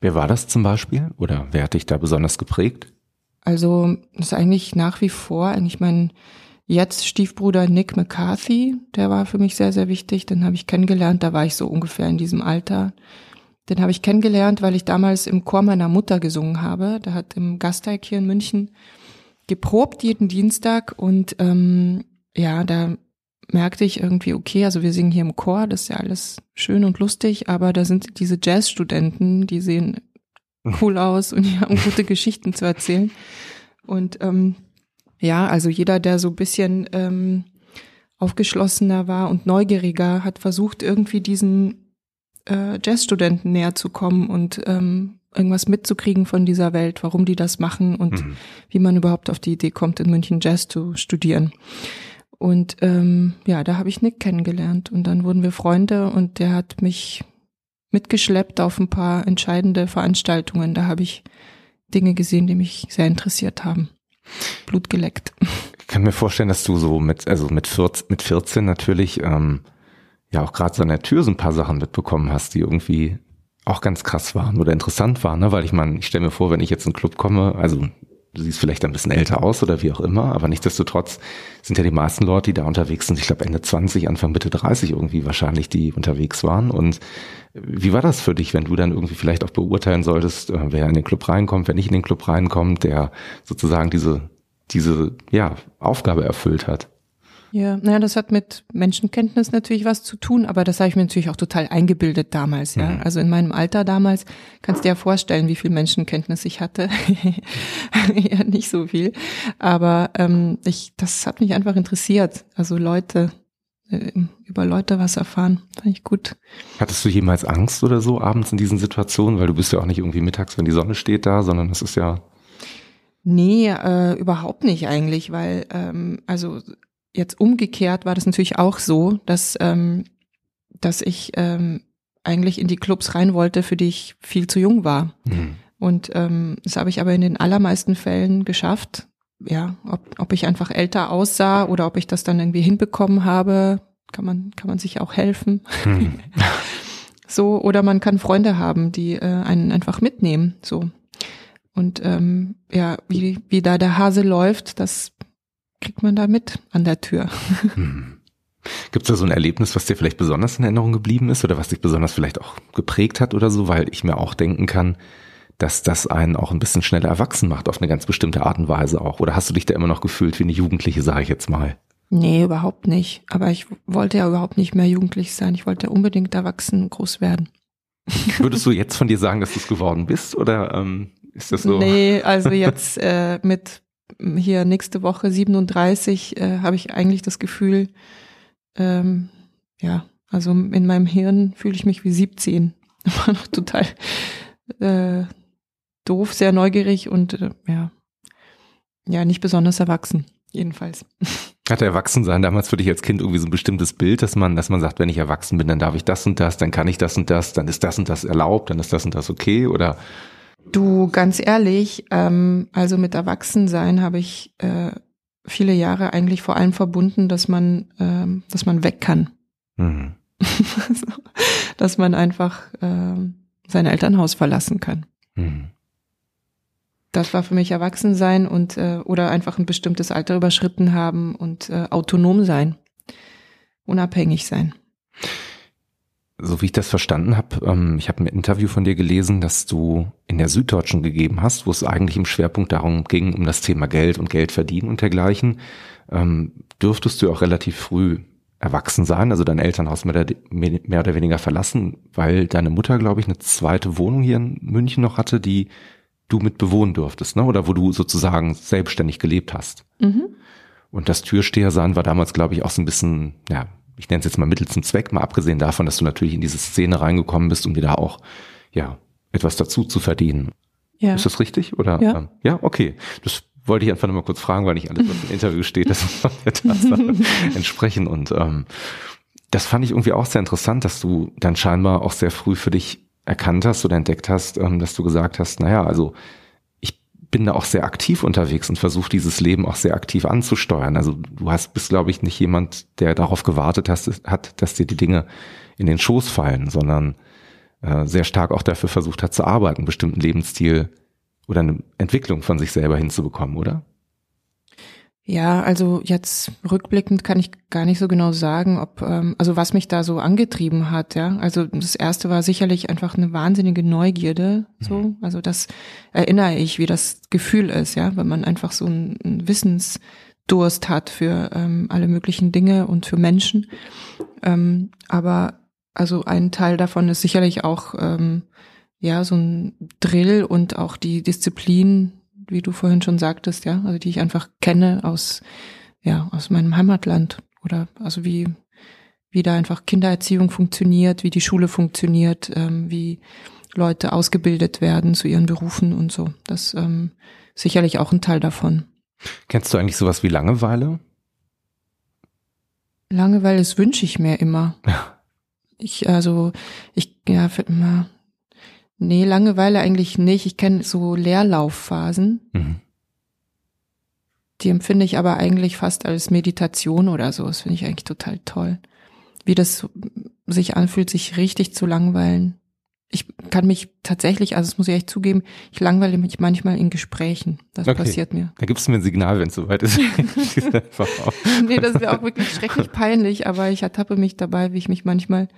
Wer war das zum Beispiel? Oder wer hat dich da besonders geprägt? Also das ist eigentlich nach wie vor eigentlich mein jetzt Stiefbruder Nick McCarthy, der war für mich sehr, sehr wichtig. Den habe ich kennengelernt, da war ich so ungefähr in diesem Alter. Den habe ich kennengelernt, weil ich damals im Chor meiner Mutter gesungen habe. Da hat im Gasteig hier in München geprobt jeden Dienstag. Und ähm, ja, da merkte ich irgendwie, okay, also wir singen hier im Chor, das ist ja alles schön und lustig, aber da sind diese Jazzstudenten, die sehen cool aus und die haben gute Geschichten zu erzählen. Und ähm, ja, also jeder, der so ein bisschen ähm, aufgeschlossener war und neugieriger, hat versucht, irgendwie diesen äh, Jazzstudenten näher zu kommen und ähm, irgendwas mitzukriegen von dieser Welt, warum die das machen und mhm. wie man überhaupt auf die Idee kommt, in München Jazz zu studieren. Und ähm, ja, da habe ich Nick kennengelernt und dann wurden wir Freunde und der hat mich mitgeschleppt auf ein paar entscheidende Veranstaltungen. Da habe ich Dinge gesehen, die mich sehr interessiert haben. Blut geleckt. Ich kann mir vorstellen, dass du so mit, also mit 14, mit 14 natürlich, ähm, ja auch gerade so an der Tür so ein paar Sachen mitbekommen hast, die irgendwie auch ganz krass waren oder interessant waren, ne? Weil ich meine, ich stelle mir vor, wenn ich jetzt in einen Club komme, also du siehst vielleicht ein bisschen älter aus oder wie auch immer, aber nichtsdestotrotz sind ja die meisten Leute, die da unterwegs sind, ich glaube Ende 20, Anfang Mitte 30 irgendwie wahrscheinlich, die unterwegs waren. Und wie war das für dich, wenn du dann irgendwie vielleicht auch beurteilen solltest, äh, wer in den Club reinkommt, wer nicht in den Club reinkommt, der sozusagen diese, diese, ja, Aufgabe erfüllt hat? Ja, naja, das hat mit Menschenkenntnis natürlich was zu tun, aber das habe ich mir natürlich auch total eingebildet damals, ja. Mhm. Also in meinem Alter damals kannst du dir ja vorstellen, wie viel Menschenkenntnis ich hatte. ja, nicht so viel. Aber ähm, ich, das hat mich einfach interessiert. Also Leute, über Leute was erfahren. Fand ich gut. Hattest du jemals Angst oder so abends in diesen Situationen? Weil du bist ja auch nicht irgendwie mittags, wenn die Sonne steht da, sondern es ist ja. Nee, äh, überhaupt nicht eigentlich, weil ähm, also jetzt umgekehrt war das natürlich auch so, dass, ähm, dass ich ähm, eigentlich in die Clubs rein wollte, für die ich viel zu jung war. Mhm. Und ähm, das habe ich aber in den allermeisten Fällen geschafft. Ja, ob, ob ich einfach älter aussah oder ob ich das dann irgendwie hinbekommen habe, kann man, kann man sich auch helfen. Mhm. so, oder man kann Freunde haben, die äh, einen einfach mitnehmen. So. Und ähm, ja, wie, wie da der Hase läuft, das kriegt man da mit an der Tür. Hm. Gibt es da so ein Erlebnis, was dir vielleicht besonders in Erinnerung geblieben ist oder was dich besonders vielleicht auch geprägt hat oder so, weil ich mir auch denken kann, dass das einen auch ein bisschen schneller erwachsen macht auf eine ganz bestimmte Art und Weise auch. Oder hast du dich da immer noch gefühlt wie eine Jugendliche, sage ich jetzt mal? Nee, überhaupt nicht. Aber ich wollte ja überhaupt nicht mehr jugendlich sein. Ich wollte unbedingt erwachsen groß werden. Würdest du jetzt von dir sagen, dass du es geworden bist oder ähm, ist das so? Nee, also jetzt äh, mit hier nächste Woche 37 äh, habe ich eigentlich das Gefühl, ähm, ja, also in meinem Hirn fühle ich mich wie 17. Immer noch total äh, doof, sehr neugierig und äh, ja, ja, nicht besonders erwachsen, jedenfalls. Hat Erwachsensein damals für dich als Kind irgendwie so ein bestimmtes Bild, dass man, dass man sagt, wenn ich erwachsen bin, dann darf ich das und das, dann kann ich das und das, dann ist das und das erlaubt, dann ist das und das okay oder Du, ganz ehrlich, ähm, also mit Erwachsensein habe ich äh, viele Jahre eigentlich vor allem verbunden, dass man, ähm, dass man weg kann. Mhm. dass man einfach ähm, sein Elternhaus verlassen kann. Mhm. Das war für mich Erwachsensein und äh, oder einfach ein bestimmtes Alter überschritten haben und äh, autonom sein, unabhängig sein so wie ich das verstanden habe, ähm, ich habe ein Interview von dir gelesen, dass du in der Süddeutschen gegeben hast, wo es eigentlich im Schwerpunkt darum ging, um das Thema Geld und Geld verdienen und dergleichen. Ähm, dürftest du auch relativ früh erwachsen sein, also dein Elternhaus mehr oder weniger verlassen, weil deine Mutter, glaube ich, eine zweite Wohnung hier in München noch hatte, die du mit bewohnen durftest, ne? Oder wo du sozusagen selbstständig gelebt hast. Mhm. Und das Türsteher sein war damals, glaube ich, auch so ein bisschen, ja, ich nenne es jetzt mal Mittel zum Zweck, mal abgesehen davon, dass du natürlich in diese Szene reingekommen bist, um dir da auch, ja, etwas dazu zu verdienen. Ja. Ist das richtig? Oder? Ja. Ähm, ja, okay. Das wollte ich einfach nur mal kurz fragen, weil nicht alles, was im Interview steht, das muss der Tatsache entsprechen. Und ähm, das fand ich irgendwie auch sehr interessant, dass du dann scheinbar auch sehr früh für dich erkannt hast oder entdeckt hast, ähm, dass du gesagt hast, naja, also bin da auch sehr aktiv unterwegs und versuche dieses Leben auch sehr aktiv anzusteuern. Also du hast bist, glaube ich, nicht jemand, der darauf gewartet hast, hat, dass dir die Dinge in den Schoß fallen, sondern äh, sehr stark auch dafür versucht hat zu arbeiten, bestimmten Lebensstil oder eine Entwicklung von sich selber hinzubekommen, oder? Ja, also jetzt rückblickend kann ich gar nicht so genau sagen, ob ähm, also was mich da so angetrieben hat, ja. Also das erste war sicherlich einfach eine wahnsinnige Neugierde, so. Mhm. Also das erinnere ich, wie das Gefühl ist, ja, wenn man einfach so einen Wissensdurst hat für ähm, alle möglichen Dinge und für Menschen. Ähm, aber also ein Teil davon ist sicherlich auch ähm, ja so ein Drill und auch die Disziplin wie du vorhin schon sagtest, ja, also die ich einfach kenne aus, ja, aus meinem Heimatland oder also wie, wie da einfach Kindererziehung funktioniert, wie die Schule funktioniert, ähm, wie Leute ausgebildet werden zu ihren Berufen und so. Das ähm, sicherlich auch ein Teil davon. Kennst du eigentlich sowas wie Langeweile? Langeweile, das wünsche ich mir immer. Ja. Ich, also, ich, ja, Nee, Langeweile eigentlich nicht. Ich kenne so Leerlaufphasen. Mhm. Die empfinde ich aber eigentlich fast als Meditation oder so. Das finde ich eigentlich total toll. Wie das sich anfühlt, sich richtig zu langweilen. Ich kann mich tatsächlich, also das muss ich echt zugeben, ich langweile mich manchmal in Gesprächen. Das okay. passiert mir. Da gibst du mir ein Signal, wenn es soweit ist. nee, das wäre auch wirklich schrecklich peinlich, aber ich ertappe mich dabei, wie ich mich manchmal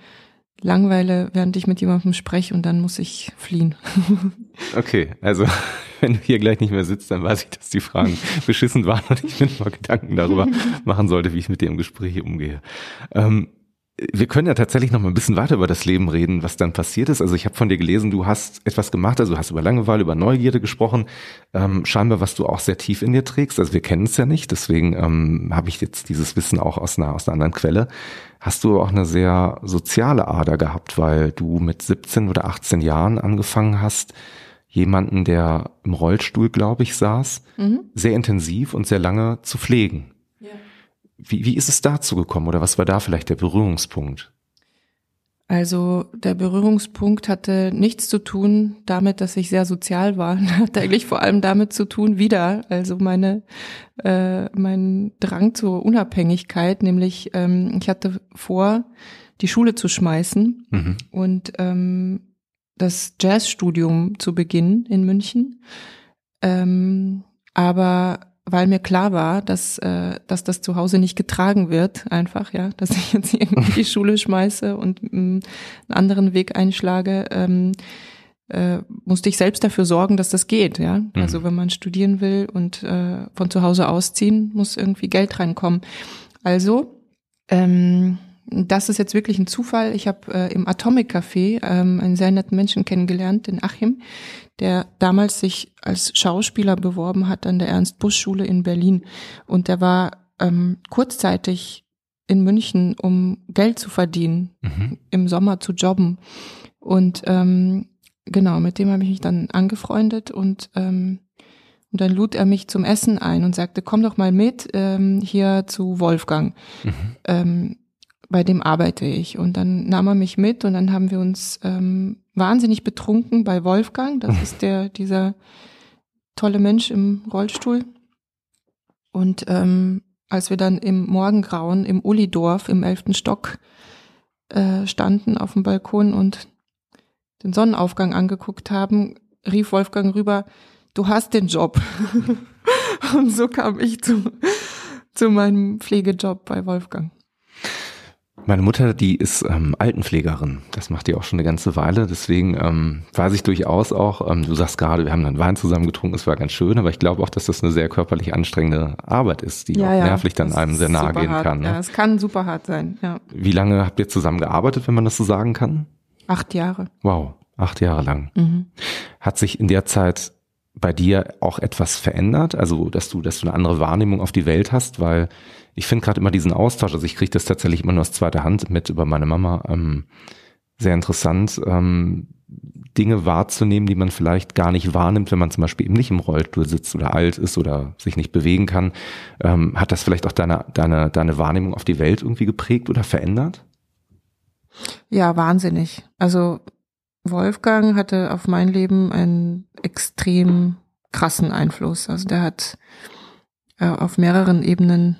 langweile, während ich mit jemandem spreche und dann muss ich fliehen. Okay, also wenn du hier gleich nicht mehr sitzt, dann weiß ich, dass die Fragen beschissen waren und ich mir mal Gedanken darüber machen sollte, wie ich mit dir im Gespräch umgehe. Ähm, wir können ja tatsächlich noch mal ein bisschen weiter über das Leben reden, was dann passiert ist. Also ich habe von dir gelesen, du hast etwas gemacht, also du hast über Langeweile, über Neugierde gesprochen, ähm, scheinbar was du auch sehr tief in dir trägst. Also wir kennen es ja nicht, deswegen ähm, habe ich jetzt dieses Wissen auch aus einer, aus einer anderen Quelle. Hast du auch eine sehr soziale Ader gehabt, weil du mit 17 oder 18 Jahren angefangen hast, jemanden, der im Rollstuhl, glaube ich, saß, mhm. sehr intensiv und sehr lange zu pflegen. Wie, wie ist es dazu gekommen oder was war da vielleicht der Berührungspunkt? Also der Berührungspunkt hatte nichts zu tun damit, dass ich sehr sozial war. Hatte eigentlich vor allem damit zu tun, wieder, also meine äh, mein Drang zur Unabhängigkeit, nämlich ähm, ich hatte vor, die Schule zu schmeißen mhm. und ähm, das Jazzstudium zu beginnen in München. Ähm, aber weil mir klar war, dass, äh, dass das zu Hause nicht getragen wird, einfach, ja, dass ich jetzt irgendwie die Schule schmeiße und mh, mm, einen anderen Weg einschlage, ähm, äh, musste ich selbst dafür sorgen, dass das geht, ja. Mhm. Also wenn man studieren will und äh, von zu Hause ausziehen, muss irgendwie Geld reinkommen. Also, ähm, das ist jetzt wirklich ein Zufall. Ich habe äh, im Atomic Café ähm, einen sehr netten Menschen kennengelernt, den Achim, der damals sich als Schauspieler beworben hat an der Ernst-Busch-Schule in Berlin. Und der war ähm, kurzzeitig in München, um Geld zu verdienen, mhm. im Sommer zu jobben. Und ähm, genau, mit dem habe ich mich dann angefreundet und ähm, und dann lud er mich zum Essen ein und sagte, komm doch mal mit ähm, hier zu Wolfgang. Mhm. Ähm, bei dem arbeite ich. Und dann nahm er mich mit und dann haben wir uns ähm, wahnsinnig betrunken bei Wolfgang. Das ist der, dieser tolle Mensch im Rollstuhl. Und ähm, als wir dann im Morgengrauen im Ullidorf im elften Stock äh, standen auf dem Balkon und den Sonnenaufgang angeguckt haben, rief Wolfgang rüber, du hast den Job. und so kam ich zu, zu meinem Pflegejob bei Wolfgang. Meine Mutter, die ist ähm, Altenpflegerin. Das macht die auch schon eine ganze Weile. Deswegen ähm, weiß ich durchaus auch, ähm, du sagst gerade, wir haben dann Wein zusammen getrunken, es war ganz schön, aber ich glaube auch, dass das eine sehr körperlich anstrengende Arbeit ist, die ja, auch ja, nervlich dann einem sehr nahe gehen hart. kann. Ne? Ja, es kann super hart sein, ja. Wie lange habt ihr zusammen gearbeitet, wenn man das so sagen kann? Acht Jahre. Wow, acht Jahre lang. Mhm. Hat sich in der Zeit bei dir auch etwas verändert? Also, dass du, dass du eine andere Wahrnehmung auf die Welt hast, weil ich finde gerade immer diesen Austausch, also ich kriege das tatsächlich immer nur aus zweiter Hand mit über meine Mama, ähm, sehr interessant, ähm, Dinge wahrzunehmen, die man vielleicht gar nicht wahrnimmt, wenn man zum Beispiel eben nicht im Rollstuhl sitzt oder alt ist oder sich nicht bewegen kann. Ähm, hat das vielleicht auch deine, deine, deine Wahrnehmung auf die Welt irgendwie geprägt oder verändert? Ja, wahnsinnig. Also Wolfgang hatte auf mein Leben einen extrem krassen Einfluss. Also der hat äh, auf mehreren Ebenen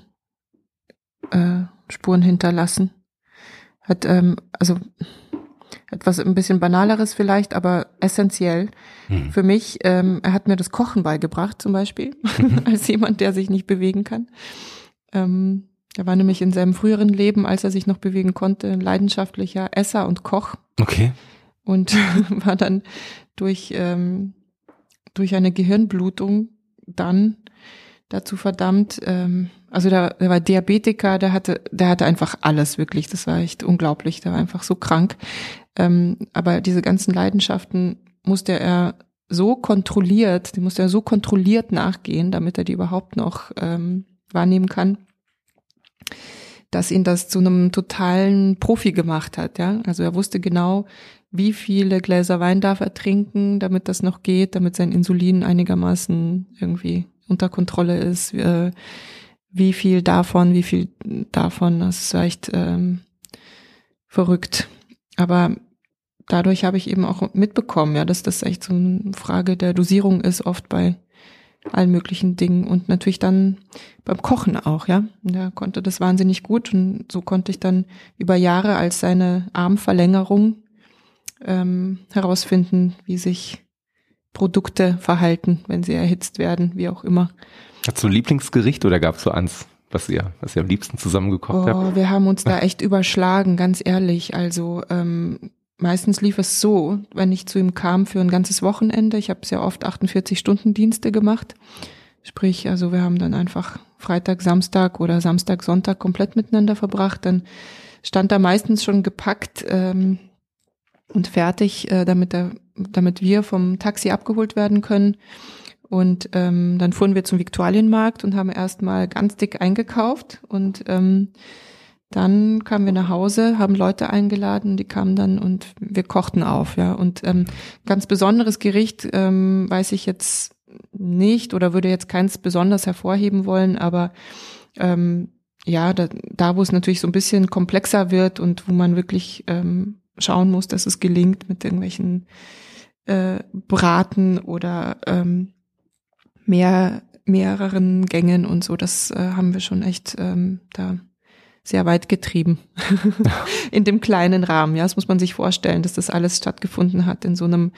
äh, Spuren hinterlassen. Hat, ähm, also etwas ein bisschen banaleres vielleicht, aber essentiell mhm. für mich. Ähm, er hat mir das Kochen beigebracht zum Beispiel, mhm. als jemand, der sich nicht bewegen kann. Ähm, er war nämlich in seinem früheren Leben, als er sich noch bewegen konnte, ein leidenschaftlicher Esser und Koch. Okay. Und war dann durch, ähm, durch eine Gehirnblutung dann dazu verdammt, ähm, also der, der war Diabetiker, der hatte, der hatte einfach alles wirklich. Das war echt unglaublich. Der war einfach so krank. Ähm, aber diese ganzen Leidenschaften musste er so kontrolliert, die musste er so kontrolliert nachgehen, damit er die überhaupt noch ähm, wahrnehmen kann, dass ihn das zu einem totalen Profi gemacht hat. Ja, also er wusste genau, wie viele Gläser Wein darf er trinken, damit das noch geht, damit sein Insulin einigermaßen irgendwie unter Kontrolle ist. Äh, wie viel davon, wie viel davon, das ist echt ähm, verrückt. Aber dadurch habe ich eben auch mitbekommen, ja, dass das echt so eine Frage der Dosierung ist, oft bei allen möglichen Dingen und natürlich dann beim Kochen auch, ja. Der konnte das wahnsinnig gut und so konnte ich dann über Jahre als seine Armverlängerung ähm, herausfinden, wie sich Produkte verhalten, wenn sie erhitzt werden, wie auch immer. Hast du ein Lieblingsgericht oder gab es so eins, was ihr, was ihr am liebsten zusammengekocht oh, habt? Wir haben uns da echt überschlagen, ganz ehrlich. Also ähm, meistens lief es so, wenn ich zu ihm kam für ein ganzes Wochenende. Ich habe sehr oft 48 Stunden Dienste gemacht. Sprich, also wir haben dann einfach Freitag, Samstag oder Samstag, Sonntag komplett miteinander verbracht. Dann stand da meistens schon gepackt ähm, und fertig, äh, damit, er, damit wir vom Taxi abgeholt werden können. Und ähm, dann fuhren wir zum Viktualienmarkt und haben erstmal ganz dick eingekauft und ähm, dann kamen wir nach Hause, haben Leute eingeladen, die kamen dann und wir kochten auf, ja. Und ähm, ganz besonderes Gericht ähm, weiß ich jetzt nicht oder würde jetzt keins besonders hervorheben wollen, aber ähm, ja, da, da wo es natürlich so ein bisschen komplexer wird und wo man wirklich ähm, schauen muss, dass es gelingt mit irgendwelchen äh, Braten oder ähm, mehr, mehreren Gängen und so. Das äh, haben wir schon echt ähm, da sehr weit getrieben. in dem kleinen Rahmen. Ja, das muss man sich vorstellen, dass das alles stattgefunden hat in so einem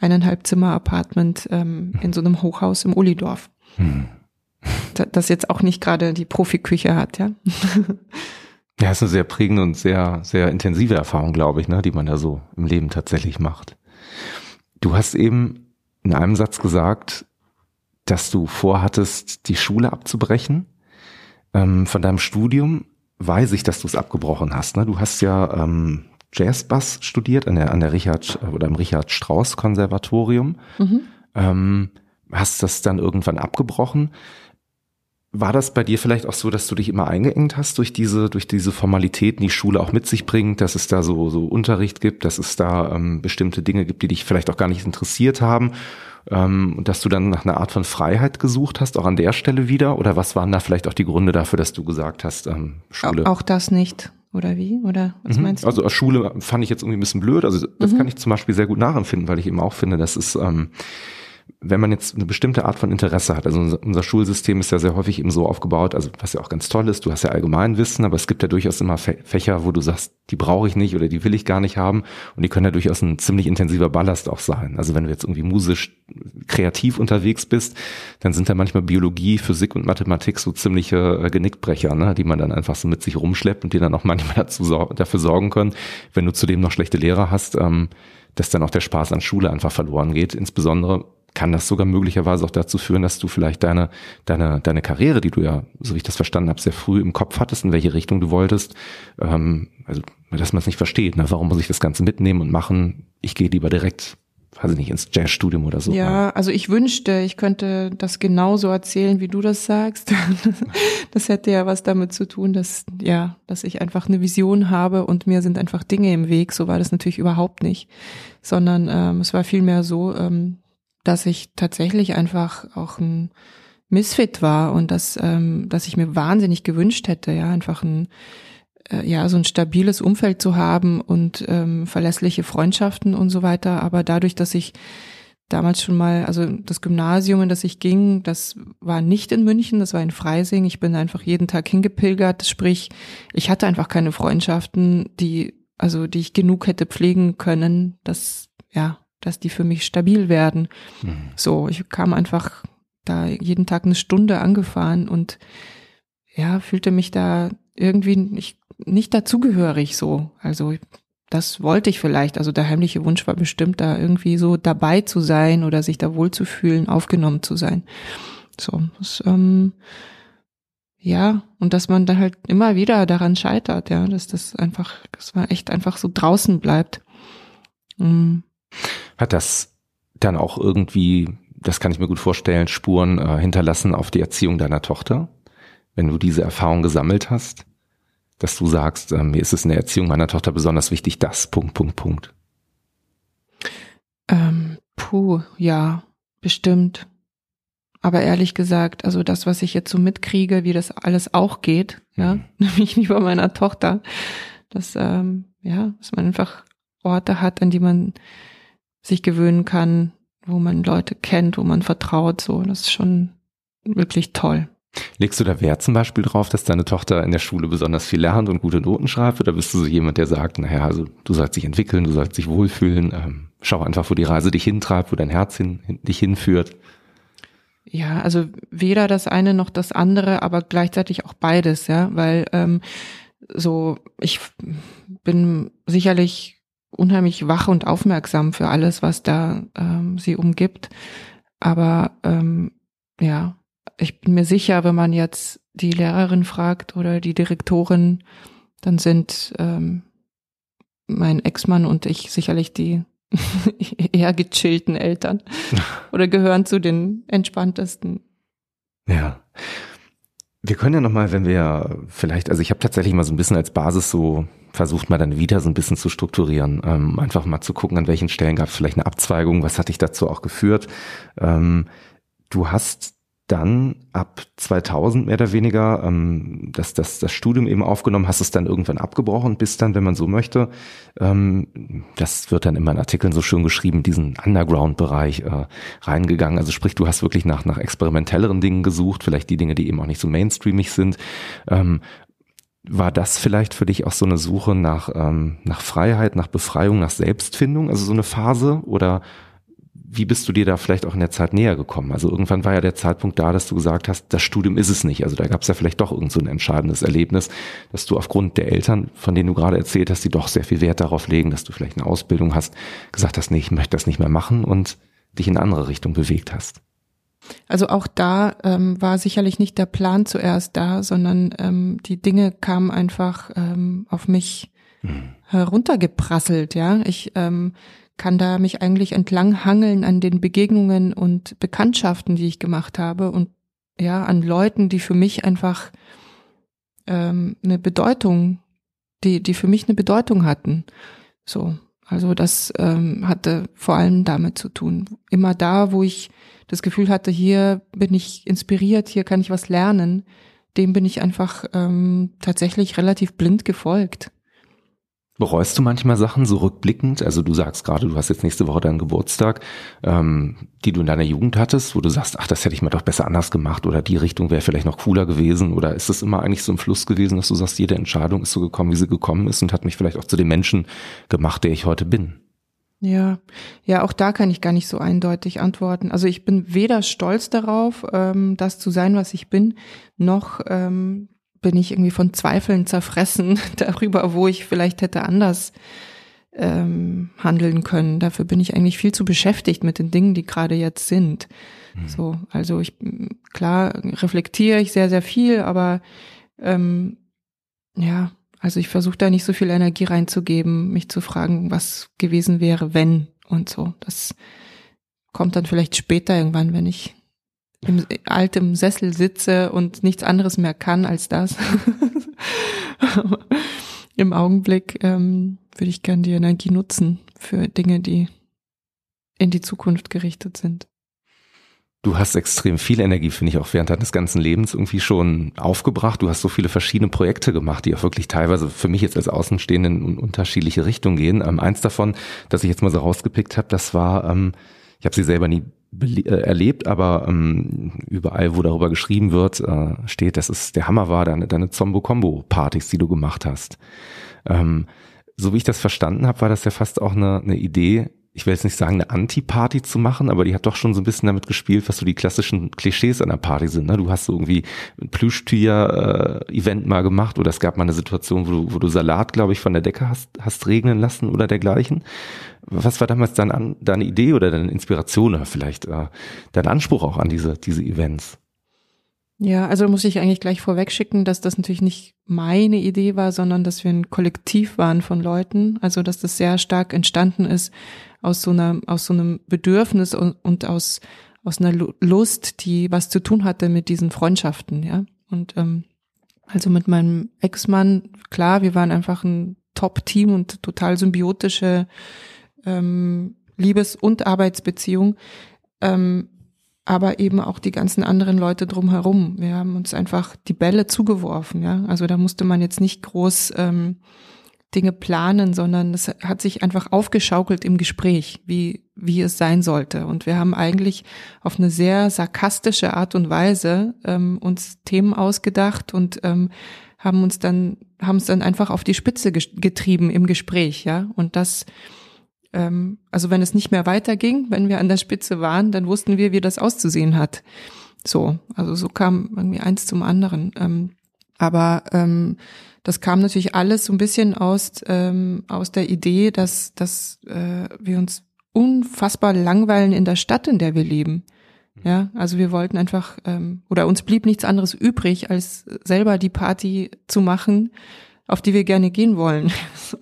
eineinhalb Zimmer Apartment ähm, in so einem Hochhaus im Ullidorf. Hm. Das jetzt auch nicht gerade die Profiküche hat, ja. Ja, ist eine sehr prägende und sehr, sehr intensive Erfahrung, glaube ich, ne, die man da so im Leben tatsächlich macht. Du hast eben in einem Satz gesagt, dass du vorhattest, die Schule abzubrechen. Ähm, von deinem Studium weiß ich, dass du es abgebrochen hast. Ne? Du hast ja ähm, Jazzbass studiert an der, an der Richard oder im Richard Strauss Konservatorium. Mhm. Ähm, hast das dann irgendwann abgebrochen. War das bei dir vielleicht auch so, dass du dich immer eingeengt hast durch diese, durch diese Formalitäten, die Schule auch mit sich bringt, dass es da so, so Unterricht gibt, dass es da ähm, bestimmte Dinge gibt, die dich vielleicht auch gar nicht interessiert haben? ähm, dass du dann nach einer Art von Freiheit gesucht hast, auch an der Stelle wieder? Oder was waren da vielleicht auch die Gründe dafür, dass du gesagt hast, ähm, Schule? Auch das nicht. Oder wie? Oder was mhm. meinst du? Also Schule fand ich jetzt irgendwie ein bisschen blöd. Also das mhm. kann ich zum Beispiel sehr gut nachempfinden, weil ich eben auch finde, dass es ähm, wenn man jetzt eine bestimmte Art von Interesse hat, also unser, Schulsystem ist ja sehr häufig eben so aufgebaut, also was ja auch ganz toll ist, du hast ja Allgemeinwissen, aber es gibt ja durchaus immer Fächer, wo du sagst, die brauche ich nicht oder die will ich gar nicht haben und die können ja durchaus ein ziemlich intensiver Ballast auch sein. Also wenn du jetzt irgendwie musisch kreativ unterwegs bist, dann sind da manchmal Biologie, Physik und Mathematik so ziemliche äh, Genickbrecher, ne, die man dann einfach so mit sich rumschleppt und die dann auch manchmal dazu, dafür sorgen können, wenn du zudem noch schlechte Lehrer hast, ähm, dass dann auch der Spaß an Schule einfach verloren geht, insbesondere kann das sogar möglicherweise auch dazu führen, dass du vielleicht deine, deine, deine Karriere, die du ja, so wie ich das verstanden habe, sehr früh im Kopf hattest, in welche Richtung du wolltest, ähm, also dass man es nicht versteht, ne? warum muss ich das Ganze mitnehmen und machen? Ich gehe lieber direkt, weiß ich nicht, ins Jazzstudium oder so. Ja, also ich wünschte, ich könnte das genauso erzählen, wie du das sagst. das hätte ja was damit zu tun, dass, ja, dass ich einfach eine Vision habe und mir sind einfach Dinge im Weg. So war das natürlich überhaupt nicht, sondern ähm, es war vielmehr so, ähm, dass ich tatsächlich einfach auch ein Misfit war und dass, ähm, dass ich mir wahnsinnig gewünscht hätte, ja, einfach ein, äh, ja, so ein stabiles Umfeld zu haben und ähm, verlässliche Freundschaften und so weiter. Aber dadurch, dass ich damals schon mal, also das Gymnasium, in das ich ging, das war nicht in München, das war in Freising. Ich bin einfach jeden Tag hingepilgert, sprich, ich hatte einfach keine Freundschaften, die also die ich genug hätte pflegen können, dass, ja, dass die für mich stabil werden. Mhm. So, ich kam einfach da jeden Tag eine Stunde angefahren und ja, fühlte mich da irgendwie nicht, nicht dazugehörig so. Also das wollte ich vielleicht. Also der heimliche Wunsch war bestimmt, da irgendwie so dabei zu sein oder sich da wohlzufühlen, aufgenommen zu sein. So, das, ähm, ja, und dass man dann halt immer wieder daran scheitert, ja, dass das einfach, dass man echt einfach so draußen bleibt. Mhm. Hat das dann auch irgendwie, das kann ich mir gut vorstellen, Spuren äh, hinterlassen auf die Erziehung deiner Tochter, wenn du diese Erfahrung gesammelt hast? Dass du sagst, äh, mir ist es in der Erziehung meiner Tochter besonders wichtig, das, Punkt, Punkt, Punkt? Ähm, puh, ja, bestimmt. Aber ehrlich gesagt, also das, was ich jetzt so mitkriege, wie das alles auch geht, ja, mhm. nämlich wie bei meiner Tochter, dass, ähm, ja, dass man einfach Orte hat, an die man sich gewöhnen kann, wo man Leute kennt, wo man vertraut, so, das ist schon wirklich toll. Legst du da Wert zum Beispiel drauf, dass deine Tochter in der Schule besonders viel lernt und gute Noten schreibt? Oder bist du so jemand, der sagt, naja, also du sollst dich entwickeln, du sollst dich wohlfühlen, ähm, schau einfach, wo die Reise dich hintreibt, wo dein Herz hin, dich hinführt? Ja, also weder das eine noch das andere, aber gleichzeitig auch beides, ja, weil ähm, so ich bin sicherlich unheimlich wach und aufmerksam für alles, was da ähm, sie umgibt, aber ähm, ja, ich bin mir sicher, wenn man jetzt die Lehrerin fragt oder die Direktorin, dann sind ähm, mein Ex-Mann und ich sicherlich die eher gechillten Eltern oder gehören zu den entspanntesten. Ja. Wir können ja nochmal, wenn wir vielleicht, also ich habe tatsächlich mal so ein bisschen als Basis so versucht mal dann wieder so ein bisschen zu strukturieren, ähm, einfach mal zu gucken, an welchen Stellen gab es vielleicht eine Abzweigung, was hat dich dazu auch geführt. Ähm, du hast dann ab 2000 mehr oder weniger ähm, das, das, das Studium eben aufgenommen, hast es dann irgendwann abgebrochen, bist dann, wenn man so möchte, ähm, das wird dann in Artikeln so schön geschrieben, diesen Underground-Bereich äh, reingegangen. Also sprich, du hast wirklich nach, nach experimentelleren Dingen gesucht, vielleicht die Dinge, die eben auch nicht so mainstreamig sind. Ähm, war das vielleicht für dich auch so eine Suche nach, ähm, nach Freiheit, nach Befreiung, nach Selbstfindung, also so eine Phase? Oder wie bist du dir da vielleicht auch in der Zeit näher gekommen? Also irgendwann war ja der Zeitpunkt da, dass du gesagt hast, das Studium ist es nicht. Also da gab es ja vielleicht doch irgend so ein entscheidendes Erlebnis, dass du aufgrund der Eltern, von denen du gerade erzählt hast, die doch sehr viel Wert darauf legen, dass du vielleicht eine Ausbildung hast, gesagt hast, nee, ich möchte das nicht mehr machen und dich in eine andere Richtung bewegt hast. Also auch da ähm, war sicherlich nicht der Plan zuerst da, sondern ähm, die Dinge kamen einfach ähm, auf mich hm. heruntergeprasselt. Ja, ich ähm, kann da mich eigentlich entlang hangeln an den Begegnungen und Bekanntschaften, die ich gemacht habe und ja, an Leuten, die für mich einfach ähm, eine Bedeutung, die, die für mich eine Bedeutung hatten. So, also das ähm, hatte vor allem damit zu tun. Immer da, wo ich das Gefühl hatte, hier bin ich inspiriert, hier kann ich was lernen, dem bin ich einfach ähm, tatsächlich relativ blind gefolgt. Bereust du manchmal Sachen so rückblickend? Also du sagst gerade, du hast jetzt nächste Woche deinen Geburtstag, ähm, die du in deiner Jugend hattest, wo du sagst, ach, das hätte ich mir doch besser anders gemacht oder die Richtung wäre vielleicht noch cooler gewesen oder ist es immer eigentlich so ein Fluss gewesen, dass du sagst, jede Entscheidung ist so gekommen, wie sie gekommen ist und hat mich vielleicht auch zu dem Menschen gemacht, der ich heute bin? Ja, ja, auch da kann ich gar nicht so eindeutig antworten. Also ich bin weder stolz darauf, ähm, das zu sein, was ich bin, noch ähm, bin ich irgendwie von Zweifeln zerfressen darüber, wo ich vielleicht hätte anders ähm, handeln können. Dafür bin ich eigentlich viel zu beschäftigt mit den Dingen, die gerade jetzt sind. Mhm. So, also ich klar reflektiere ich sehr, sehr viel, aber ähm, ja, also ich versuche da nicht so viel Energie reinzugeben, mich zu fragen, was gewesen wäre, wenn und so. Das kommt dann vielleicht später irgendwann, wenn ich im altem Sessel sitze und nichts anderes mehr kann als das. Im Augenblick ähm, würde ich gern die Energie nutzen für Dinge, die in die Zukunft gerichtet sind. Du hast extrem viel Energie, finde ich, auch während deines ganzen Lebens irgendwie schon aufgebracht. Du hast so viele verschiedene Projekte gemacht, die auch wirklich teilweise für mich jetzt als Außenstehenden in unterschiedliche Richtungen gehen. Ähm, eins davon, das ich jetzt mal so rausgepickt habe, das war, ähm, ich habe sie selber nie erlebt, aber ähm, überall, wo darüber geschrieben wird, äh, steht, dass es der Hammer war, deine, deine Zombo-Combo-Partys, die du gemacht hast. Ähm, so wie ich das verstanden habe, war das ja fast auch eine, eine Idee, ich will jetzt nicht sagen, eine Anti-Party zu machen, aber die hat doch schon so ein bisschen damit gespielt, was so die klassischen Klischees einer Party sind. Ne? Du hast so irgendwie ein Plüschtier-Event mal gemacht oder es gab mal eine Situation, wo du, wo du Salat, glaube ich, von der Decke hast, hast regnen lassen oder dergleichen. Was war damals dein, deine Idee oder deine Inspiration oder vielleicht äh, dein Anspruch auch an diese, diese Events? Ja, also muss ich eigentlich gleich vorweg schicken, dass das natürlich nicht meine Idee war, sondern dass wir ein Kollektiv waren von Leuten. Also dass das sehr stark entstanden ist aus so einer, aus so einem Bedürfnis und, und aus aus einer Lust, die was zu tun hatte mit diesen Freundschaften, ja. Und ähm, also mit meinem Ex-Mann, klar, wir waren einfach ein Top-Team und total symbiotische ähm, Liebes- und Arbeitsbeziehung. Ähm, aber eben auch die ganzen anderen Leute drumherum. Wir haben uns einfach die Bälle zugeworfen, ja. Also da musste man jetzt nicht groß ähm, Dinge planen, sondern es hat sich einfach aufgeschaukelt im Gespräch, wie, wie es sein sollte. Und wir haben eigentlich auf eine sehr sarkastische Art und Weise ähm, uns Themen ausgedacht und ähm, haben uns dann, haben es dann einfach auf die Spitze getrieben im Gespräch, ja. Und das ähm, also wenn es nicht mehr weiterging, wenn wir an der Spitze waren, dann wussten wir, wie das auszusehen hat. So, also so kam irgendwie eins zum anderen. Ähm, aber ähm, das kam natürlich alles so ein bisschen aus ähm, aus der Idee, dass dass äh, wir uns unfassbar langweilen in der Stadt, in der wir leben. Ja, also wir wollten einfach ähm, oder uns blieb nichts anderes übrig, als selber die Party zu machen, auf die wir gerne gehen wollen. so.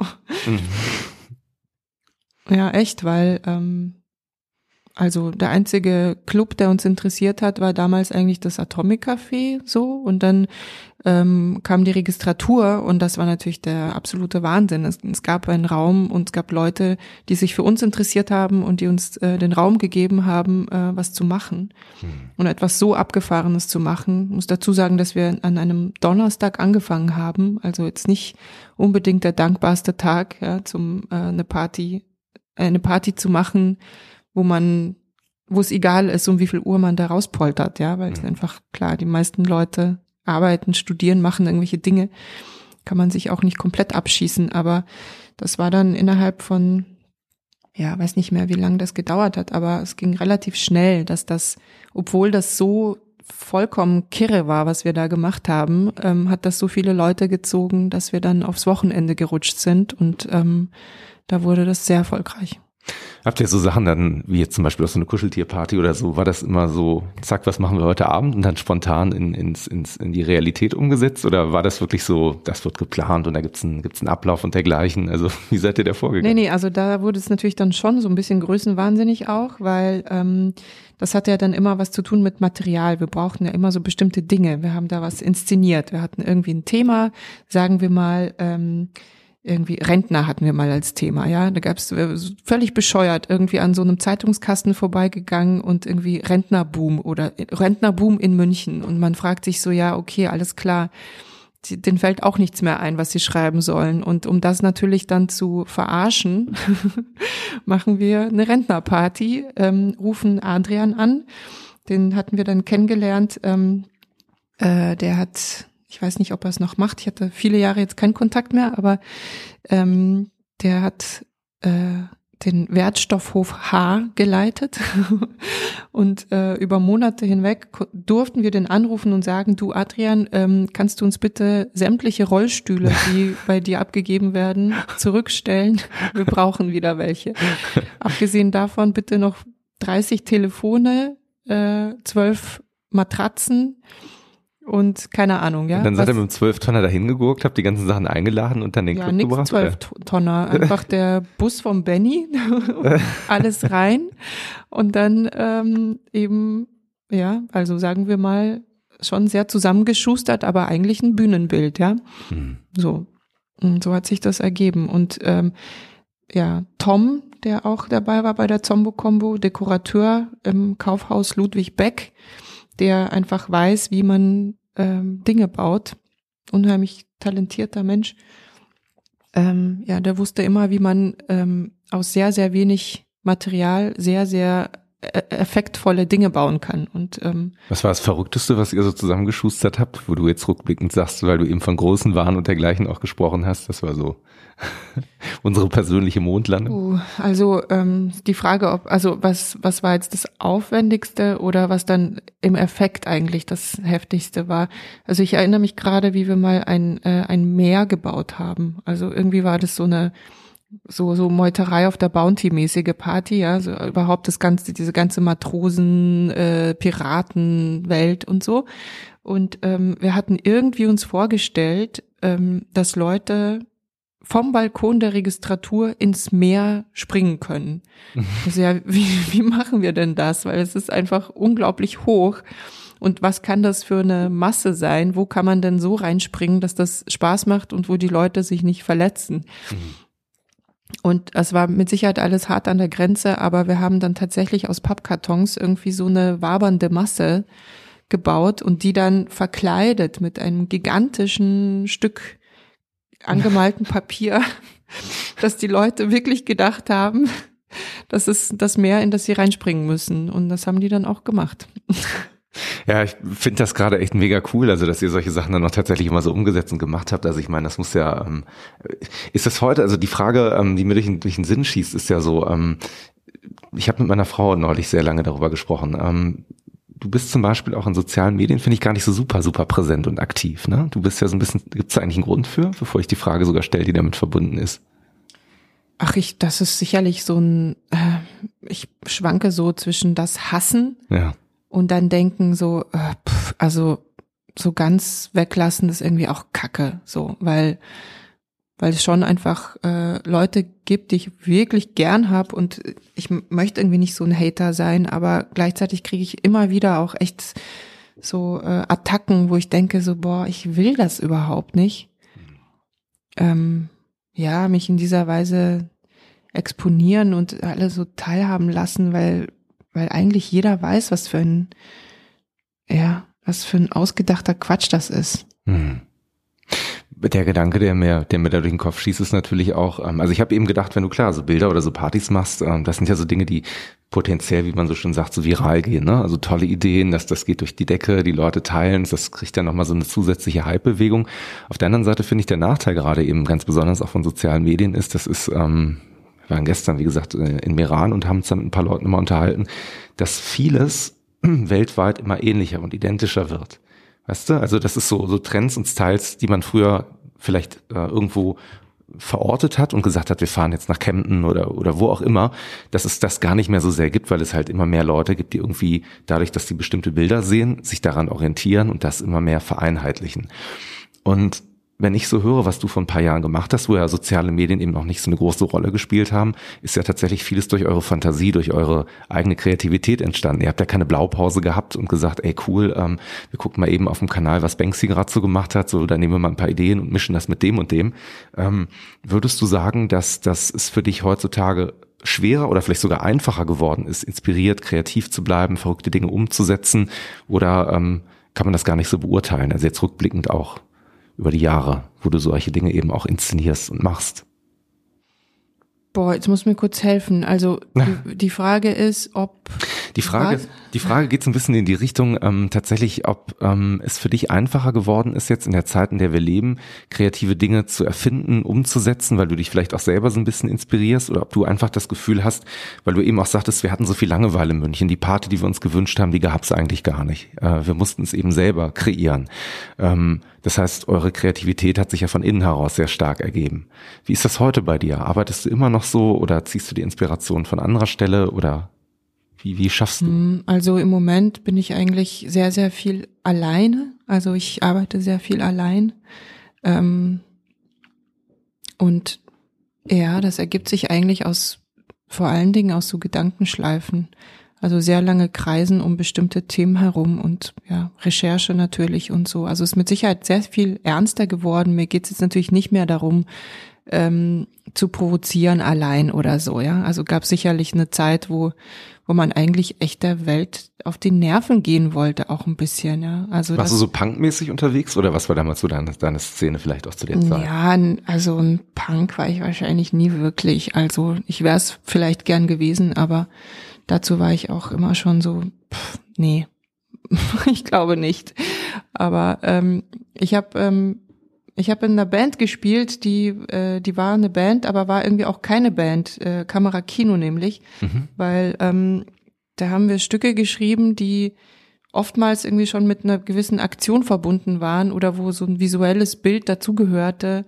mhm. Ja, echt, weil ähm, also der einzige Club, der uns interessiert hat, war damals eigentlich das Atomic Café so und dann ähm, kam die Registratur und das war natürlich der absolute Wahnsinn. Es, es, gab einen Raum und es gab Leute, die sich für uns interessiert haben und die uns äh, den Raum gegeben haben, äh, was zu machen hm. und etwas so abgefahrenes zu machen. Ich muss dazu sagen, dass wir an einem Donnerstag angefangen haben, also jetzt nicht unbedingt der dankbarste Tag ja, zum äh, eine Party eine Party zu machen, wo man, wo es egal ist, um wie viel Uhr man da rauspoltert, ja, weil es mhm. einfach klar, die meisten Leute arbeiten, studieren, machen irgendwelche Dinge, kann man sich auch nicht komplett abschießen, aber das war dann innerhalb von, ja, weiß nicht mehr, wie lange das gedauert hat, aber es ging relativ schnell, dass das, obwohl das so vollkommen kirre war, was wir da gemacht haben, ähm, hat das so viele Leute gezogen, dass wir dann aufs Wochenende gerutscht sind und ähm, da wurde das sehr erfolgreich. Habt ihr so Sachen dann, wie jetzt zum Beispiel aus so eine Kuscheltierparty oder so, war das immer so, zack, was machen wir heute Abend und dann spontan in, ins, ins, in die Realität umgesetzt? Oder war das wirklich so, das wird geplant und da gibt's einen, gibt's einen Ablauf und dergleichen? Also wie seid ihr da vorgegangen? Nee, nee, also da wurde es natürlich dann schon so ein bisschen größenwahnsinnig auch, weil ähm, das hatte ja dann immer was zu tun mit Material. Wir brauchten ja immer so bestimmte Dinge. Wir haben da was inszeniert. Wir hatten irgendwie ein Thema, sagen wir mal, ähm, irgendwie Rentner hatten wir mal als Thema, ja. Da gab es äh, völlig bescheuert irgendwie an so einem Zeitungskasten vorbeigegangen und irgendwie Rentnerboom oder Rentnerboom in München. Und man fragt sich so, ja, okay, alles klar. Den fällt auch nichts mehr ein, was sie schreiben sollen. Und um das natürlich dann zu verarschen, machen wir eine Rentnerparty, ähm, rufen Adrian an. Den hatten wir dann kennengelernt. Ähm, äh, der hat ich weiß nicht, ob er es noch macht. Ich hatte viele Jahre jetzt keinen Kontakt mehr, aber ähm, der hat äh, den Wertstoffhof H geleitet und äh, über Monate hinweg durften wir den anrufen und sagen, du Adrian, ähm, kannst du uns bitte sämtliche Rollstühle, die bei dir abgegeben werden, zurückstellen? Wir brauchen wieder welche. Abgesehen davon bitte noch 30 Telefone, äh, 12 Matratzen und keine Ahnung, ja. Und dann seid ihr mit dem Zwölftonner dahin geguckt, habt die ganzen Sachen eingeladen und dann den ja, Club nix gebracht? Zwölftonner, einfach der Bus vom Benny, alles rein und dann ähm, eben, ja, also sagen wir mal, schon sehr zusammengeschustert, aber eigentlich ein Bühnenbild, ja. Hm. So. Und so hat sich das ergeben. Und ähm, ja, Tom, der auch dabei war bei der Zombo Combo, Dekorateur im Kaufhaus Ludwig Beck, der einfach weiß, wie man ähm, Dinge baut. Unheimlich talentierter Mensch. Ähm, ja, der wusste immer, wie man ähm, aus sehr, sehr wenig Material sehr, sehr effektvolle Dinge bauen kann. Und ähm, was war das Verrückteste, was ihr so zusammengeschustert habt, wo du jetzt rückblickend sagst, weil du eben von großen Waren und dergleichen auch gesprochen hast, das war so unsere persönliche Mondlandung? Uh, also ähm, die Frage, ob, also was, was war jetzt das Aufwendigste oder was dann im Effekt eigentlich das Heftigste war? Also ich erinnere mich gerade, wie wir mal ein, äh, ein Meer gebaut haben. Also irgendwie war das so eine so so Meuterei auf der Bounty mäßige Party, ja, so überhaupt das ganze diese ganze Matrosen äh, Piraten Welt und so. Und ähm, wir hatten irgendwie uns vorgestellt, ähm, dass Leute vom Balkon der Registratur ins Meer springen können. Also ja, wie, wie machen wir denn das? Weil es ist einfach unglaublich hoch. Und was kann das für eine Masse sein? Wo kann man denn so reinspringen, dass das Spaß macht und wo die Leute sich nicht verletzen? Mhm. Und es war mit Sicherheit alles hart an der Grenze, aber wir haben dann tatsächlich aus Pappkartons irgendwie so eine wabernde Masse gebaut und die dann verkleidet mit einem gigantischen Stück angemalten Papier, dass die Leute wirklich gedacht haben, das ist das Meer, in das sie reinspringen müssen. Und das haben die dann auch gemacht. Ja, ich finde das gerade echt mega cool, also dass ihr solche Sachen dann noch tatsächlich immer so umgesetzt und gemacht habt. Also ich meine, das muss ja, ähm, ist das heute, also die Frage, ähm, die mir durch, durch den Sinn schießt, ist ja so, ähm, ich habe mit meiner Frau neulich sehr lange darüber gesprochen. Ähm, du bist zum Beispiel auch in sozialen Medien, finde ich gar nicht so super, super präsent und aktiv. Ne? Du bist ja so ein bisschen, gibt es eigentlich einen Grund für, bevor ich die Frage sogar stelle, die damit verbunden ist? Ach, ich, das ist sicherlich so ein, äh, ich schwanke so zwischen das Hassen ja und dann denken so, äh, pff, also so ganz weglassen ist irgendwie auch Kacke, so, weil weil es schon einfach äh, Leute gibt, die ich wirklich gern hab und ich möchte irgendwie nicht so ein Hater sein, aber gleichzeitig kriege ich immer wieder auch echt so äh, Attacken, wo ich denke so, boah, ich will das überhaupt nicht. Ähm, ja, mich in dieser Weise exponieren und alle so teilhaben lassen, weil weil eigentlich jeder weiß, was für ein, ja, was für ein ausgedachter Quatsch das ist. Hm. Der Gedanke, der mir, der mir da durch den Kopf schießt, ist natürlich auch, ähm, also ich habe eben gedacht, wenn du klar so Bilder oder so Partys machst, ähm, das sind ja so Dinge, die potenziell, wie man so schon sagt, so viral gehen, ne? Also tolle Ideen, dass das geht durch die Decke, die Leute teilen, das kriegt dann nochmal so eine zusätzliche Hype-Bewegung. Auf der anderen Seite finde ich der Nachteil gerade eben ganz besonders auch von sozialen Medien ist, das ist, ähm, wir waren gestern, wie gesagt, äh, in Meran und haben uns dann mit ein paar Leuten immer unterhalten, dass vieles weltweit immer ähnlicher und identischer wird. Weißt du? Also das ist so, so Trends und Styles, die man früher vielleicht äh, irgendwo verortet hat und gesagt hat, wir fahren jetzt nach Kempten oder, oder wo auch immer, dass es das gar nicht mehr so sehr gibt, weil es halt immer mehr Leute gibt, die irgendwie dadurch, dass sie bestimmte Bilder sehen, sich daran orientieren und das immer mehr vereinheitlichen. Und wenn ich so höre, was du vor ein paar Jahren gemacht hast, wo ja soziale Medien eben noch nicht so eine große Rolle gespielt haben, ist ja tatsächlich vieles durch eure Fantasie, durch eure eigene Kreativität entstanden. Ihr habt ja keine Blaupause gehabt und gesagt, ey cool, ähm, wir gucken mal eben auf dem Kanal, was Banksy gerade so gemacht hat, so da nehmen wir mal ein paar Ideen und mischen das mit dem und dem. Ähm, würdest du sagen, dass das ist für dich heutzutage schwerer oder vielleicht sogar einfacher geworden ist, inspiriert, kreativ zu bleiben, verrückte Dinge umzusetzen oder ähm, kann man das gar nicht so beurteilen? Also jetzt rückblickend auch über die Jahre, wo du solche Dinge eben auch inszenierst und machst? Boah, jetzt muss mir kurz helfen. Also die, die Frage ist, ob die Frage, Was? die Frage geht so ein bisschen in die Richtung ähm, tatsächlich, ob ähm, es für dich einfacher geworden ist jetzt in der Zeit, in der wir leben, kreative Dinge zu erfinden, umzusetzen, weil du dich vielleicht auch selber so ein bisschen inspirierst oder ob du einfach das Gefühl hast, weil du eben auch sagtest, wir hatten so viel Langeweile in München, die Party, die wir uns gewünscht haben, die gab es eigentlich gar nicht. Äh, wir mussten es eben selber kreieren. Ähm, das heißt, eure Kreativität hat sich ja von innen heraus sehr stark ergeben. Wie ist das heute bei dir? Arbeitest du immer noch so oder ziehst du die Inspiration von anderer Stelle oder wie, wie schaffst du? Hm, also im Moment bin ich eigentlich sehr, sehr viel alleine. Also ich arbeite sehr viel allein. Ähm, und ja, das ergibt sich eigentlich aus, vor allen Dingen aus so Gedankenschleifen. Also sehr lange Kreisen um bestimmte Themen herum und ja, Recherche natürlich und so. Also es ist mit Sicherheit sehr viel ernster geworden. Mir geht es jetzt natürlich nicht mehr darum, ähm, zu provozieren allein oder so, ja. Also gab sicherlich eine Zeit, wo, wo man eigentlich echt der Welt auf die Nerven gehen wollte, auch ein bisschen, ja. Also Warst du so punkmäßig unterwegs oder was war damals so deine, deine Szene vielleicht auch zu der Zeit? Ja, also ein Punk war ich wahrscheinlich nie wirklich. Also ich wäre es vielleicht gern gewesen, aber dazu war ich auch immer schon so, pff, nee, ich glaube nicht. Aber ähm, ich habe ähm, ich habe in einer Band gespielt, die äh, die war eine Band, aber war irgendwie auch keine Band, äh, Kamera Kino nämlich, mhm. weil ähm, da haben wir Stücke geschrieben, die oftmals irgendwie schon mit einer gewissen Aktion verbunden waren oder wo so ein visuelles Bild dazugehörte,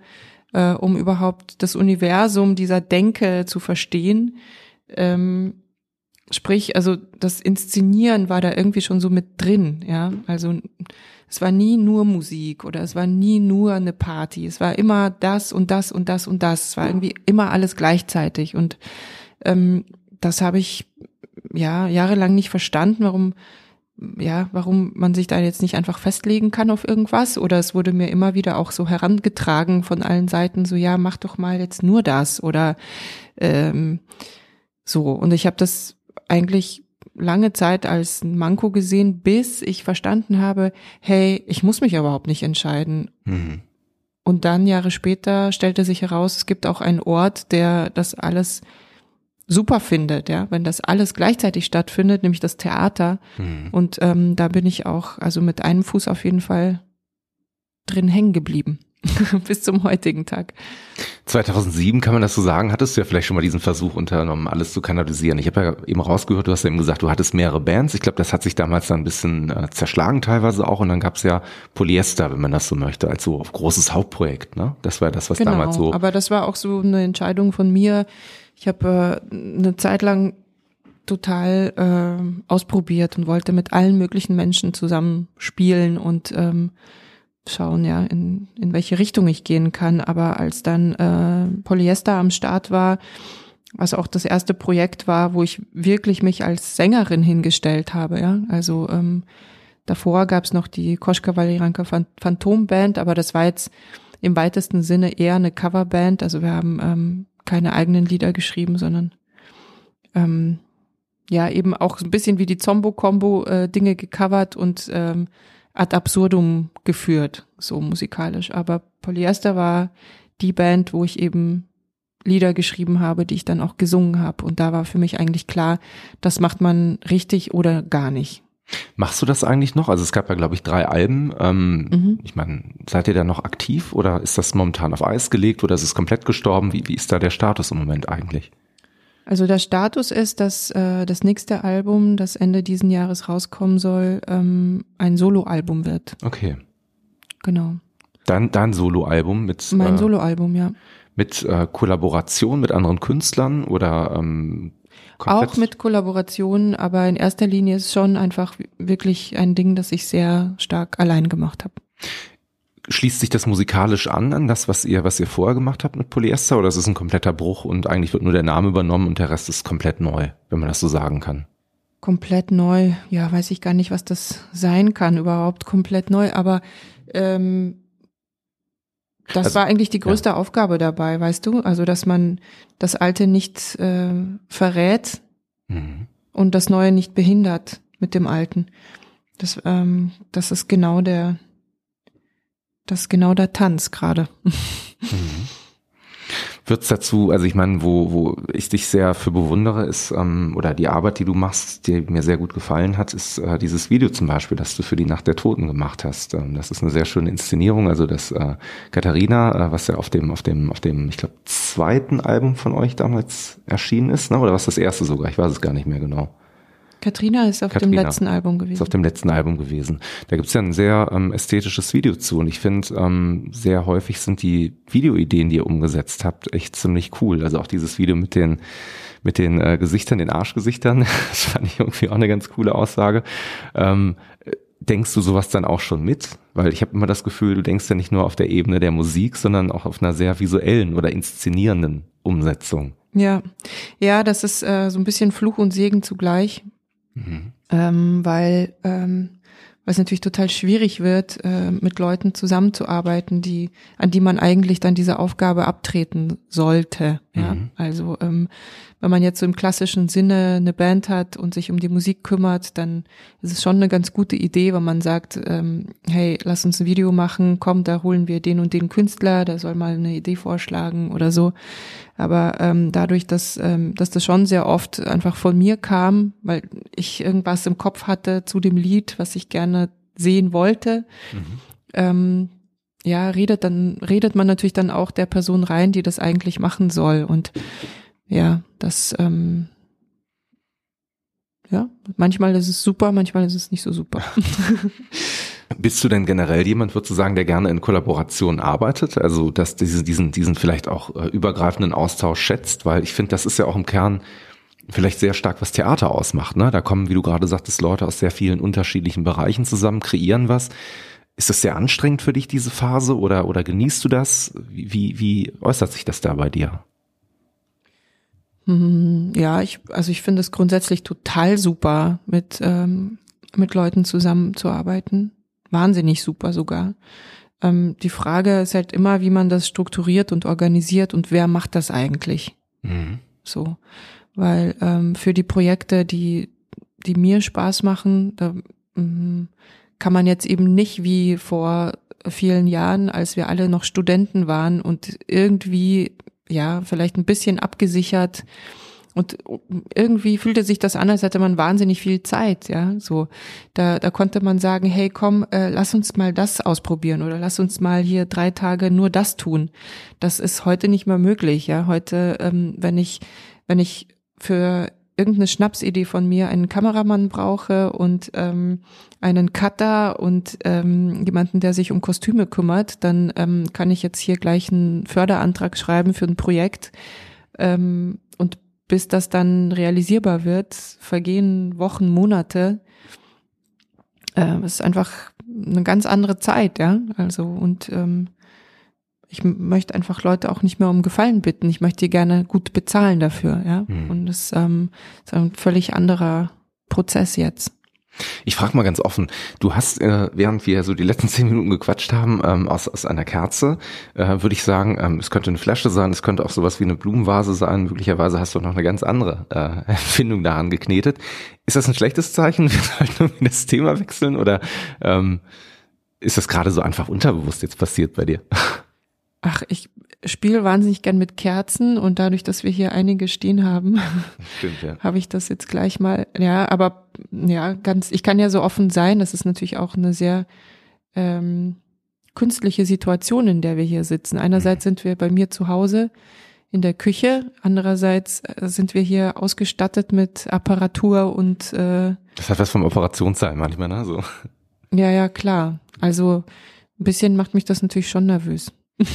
äh, um überhaupt das Universum dieser Denke zu verstehen. Ähm, Sprich, also das Inszenieren war da irgendwie schon so mit drin, ja. Also es war nie nur Musik oder es war nie nur eine Party. Es war immer das und das und das und das. Es war irgendwie immer alles gleichzeitig. Und ähm, das habe ich ja jahrelang nicht verstanden, warum ja, warum man sich da jetzt nicht einfach festlegen kann auf irgendwas. Oder es wurde mir immer wieder auch so herangetragen von allen Seiten, so ja, mach doch mal jetzt nur das oder ähm, so. Und ich habe das eigentlich lange Zeit als ein Manko gesehen, bis ich verstanden habe, hey, ich muss mich überhaupt nicht entscheiden. Mhm. Und dann Jahre später stellte sich heraus, es gibt auch einen Ort, der das alles super findet, ja, wenn das alles gleichzeitig stattfindet, nämlich das Theater. Mhm. Und ähm, da bin ich auch, also mit einem Fuß auf jeden Fall drin hängen geblieben. bis zum heutigen Tag. 2007 kann man das so sagen, hattest du ja vielleicht schon mal diesen Versuch unternommen, alles zu kanalisieren. Ich habe ja eben rausgehört, du hast ja eben gesagt, du hattest mehrere Bands. Ich glaube, das hat sich damals dann ein bisschen äh, zerschlagen teilweise auch und dann gab es ja Polyester, wenn man das so möchte, als so großes Hauptprojekt. Ne? Das war das, was genau, damals so. Aber das war auch so eine Entscheidung von mir. Ich habe äh, eine Zeit lang total äh, ausprobiert und wollte mit allen möglichen Menschen zusammen spielen und ähm, schauen, ja, in, in welche Richtung ich gehen kann. Aber als dann äh, Polyester am Start war, was auch das erste Projekt war, wo ich wirklich mich als Sängerin hingestellt habe, ja. Also ähm, davor gab es noch die Koschka Valiranka Phantom aber das war jetzt im weitesten Sinne eher eine Coverband. Also wir haben ähm, keine eigenen Lieder geschrieben, sondern ähm, ja eben auch ein bisschen wie die Zombo-Kombo äh, Dinge gecovert und ähm, ad absurdum geführt, so musikalisch. Aber Polyester war die Band, wo ich eben Lieder geschrieben habe, die ich dann auch gesungen habe. Und da war für mich eigentlich klar, das macht man richtig oder gar nicht. Machst du das eigentlich noch? Also es gab ja, glaube ich, drei Alben. Ähm, mhm. Ich meine, seid ihr da noch aktiv oder ist das momentan auf Eis gelegt oder ist es komplett gestorben? Wie, wie ist da der Status im Moment eigentlich? Also der Status ist, dass äh, das nächste Album, das Ende diesen Jahres rauskommen soll, ähm, ein Soloalbum wird. Okay. Genau. Dann dann Soloalbum mit mein äh, Soloalbum, ja. Mit äh, Kollaboration mit anderen Künstlern oder ähm, auch mit Kollaborationen, aber in erster Linie ist schon einfach wirklich ein Ding, das ich sehr stark allein gemacht habe schließt sich das musikalisch an an das, was ihr, was ihr vorher gemacht habt mit Polyester, oder ist es ein kompletter Bruch und eigentlich wird nur der Name übernommen und der Rest ist komplett neu, wenn man das so sagen kann? Komplett neu, ja, weiß ich gar nicht, was das sein kann, überhaupt komplett neu, aber ähm, das also, war eigentlich die größte ja. Aufgabe dabei, weißt du? Also, dass man das Alte nicht äh, verrät mhm. und das Neue nicht behindert mit dem Alten. Das, ähm, das ist genau der, das ist genau der Tanz gerade. Mhm. Wird's dazu, also ich meine, wo, wo ich dich sehr für bewundere, ist, ähm, oder die Arbeit, die du machst, die mir sehr gut gefallen hat, ist äh, dieses Video zum Beispiel, das du für die Nacht der Toten gemacht hast. Ähm, das ist eine sehr schöne Inszenierung. Also das äh, Katharina, äh, was ja auf dem, auf dem, auf dem, ich glaube, zweiten Album von euch damals erschienen ist, ne? Oder was das erste sogar? Ich weiß es gar nicht mehr genau. Katrina ist auf Katrina dem letzten Album gewesen. Ist auf dem letzten Album gewesen. Da gibt's ja ein sehr ähm, ästhetisches Video zu und ich finde, ähm, sehr häufig sind die Videoideen, die ihr umgesetzt habt, echt ziemlich cool. Also auch dieses Video mit den mit den äh, Gesichtern, den Arschgesichtern, das fand ich irgendwie auch eine ganz coole Aussage. Ähm, denkst du sowas dann auch schon mit? Weil ich habe immer das Gefühl, du denkst ja nicht nur auf der Ebene der Musik, sondern auch auf einer sehr visuellen oder inszenierenden Umsetzung. Ja, ja, das ist äh, so ein bisschen Fluch und Segen zugleich. Mhm. Ähm, weil ähm, was natürlich total schwierig wird, äh, mit Leuten zusammenzuarbeiten, die, an die man eigentlich dann diese Aufgabe abtreten sollte. Ja? Mhm. Also ähm, wenn man jetzt so im klassischen Sinne eine Band hat und sich um die Musik kümmert, dann ist es schon eine ganz gute Idee, wenn man sagt, ähm, hey, lass uns ein Video machen, komm, da holen wir den und den Künstler, der soll mal eine Idee vorschlagen oder so. Aber ähm, dadurch, dass, ähm, dass das schon sehr oft einfach von mir kam, weil ich irgendwas im Kopf hatte zu dem Lied, was ich gerne sehen wollte, mhm. ähm, ja, redet dann, redet man natürlich dann auch der Person rein, die das eigentlich machen soll. Und ja, das, ähm, ja, manchmal ist es super, manchmal ist es nicht so super. Bist du denn generell jemand, würdest du sagen, der gerne in Kollaboration arbeitet? Also, dass diesen, diesen, diesen vielleicht auch äh, übergreifenden Austausch schätzt? Weil ich finde, das ist ja auch im Kern vielleicht sehr stark, was Theater ausmacht. Ne? Da kommen, wie du gerade sagtest, Leute aus sehr vielen unterschiedlichen Bereichen zusammen, kreieren was. Ist das sehr anstrengend für dich, diese Phase, oder, oder genießt du das? Wie, wie äußert sich das da bei dir? Hm, ja, ich, also ich finde es grundsätzlich total super, mit, ähm, mit Leuten zusammenzuarbeiten. Wahnsinnig super sogar. Ähm, die Frage ist halt immer, wie man das strukturiert und organisiert und wer macht das eigentlich? Mhm. So. Weil ähm, für die Projekte, die, die mir Spaß machen, da ähm, kann man jetzt eben nicht wie vor vielen Jahren, als wir alle noch Studenten waren und irgendwie ja, vielleicht ein bisschen abgesichert. Und irgendwie fühlte sich das an, als hätte man wahnsinnig viel Zeit, ja. So, da, da konnte man sagen, hey, komm, äh, lass uns mal das ausprobieren oder lass uns mal hier drei Tage nur das tun. Das ist heute nicht mehr möglich, ja. Heute, ähm, wenn ich, wenn ich für irgendeine Schnapsidee von mir einen Kameramann brauche und ähm, einen Cutter und ähm, jemanden, der sich um Kostüme kümmert, dann ähm, kann ich jetzt hier gleich einen Förderantrag schreiben für ein Projekt. Ähm, und bis das dann realisierbar wird, vergehen Wochen, Monate. Äh, es ist einfach eine ganz andere Zeit, ja. Also und ähm, ich möchte einfach Leute auch nicht mehr um Gefallen bitten. Ich möchte die gerne gut bezahlen dafür, ja. Mhm. Und das ähm, ist ein völlig anderer Prozess jetzt. Ich frage mal ganz offen, du hast, äh, während wir so die letzten zehn Minuten gequatscht haben, ähm, aus, aus einer Kerze, äh, würde ich sagen, ähm, es könnte eine Flasche sein, es könnte auch sowas wie eine Blumenvase sein, möglicherweise hast du noch eine ganz andere äh, Erfindung daran geknetet. Ist das ein schlechtes Zeichen? Wir sollten irgendwie das Thema wechseln oder ähm, ist das gerade so einfach unterbewusst jetzt passiert bei dir? Ach, ich spiele wahnsinnig gern mit Kerzen und dadurch, dass wir hier einige stehen haben, ja. habe ich das jetzt gleich mal, ja, aber ja, ganz, ich kann ja so offen sein, das ist natürlich auch eine sehr ähm, künstliche Situation, in der wir hier sitzen. Einerseits mhm. sind wir bei mir zu Hause in der Küche, andererseits äh, sind wir hier ausgestattet mit Apparatur und äh, Das hat was vom Operationssaal manchmal, ne? So. Ja, ja, klar. Also ein bisschen macht mich das natürlich schon nervös.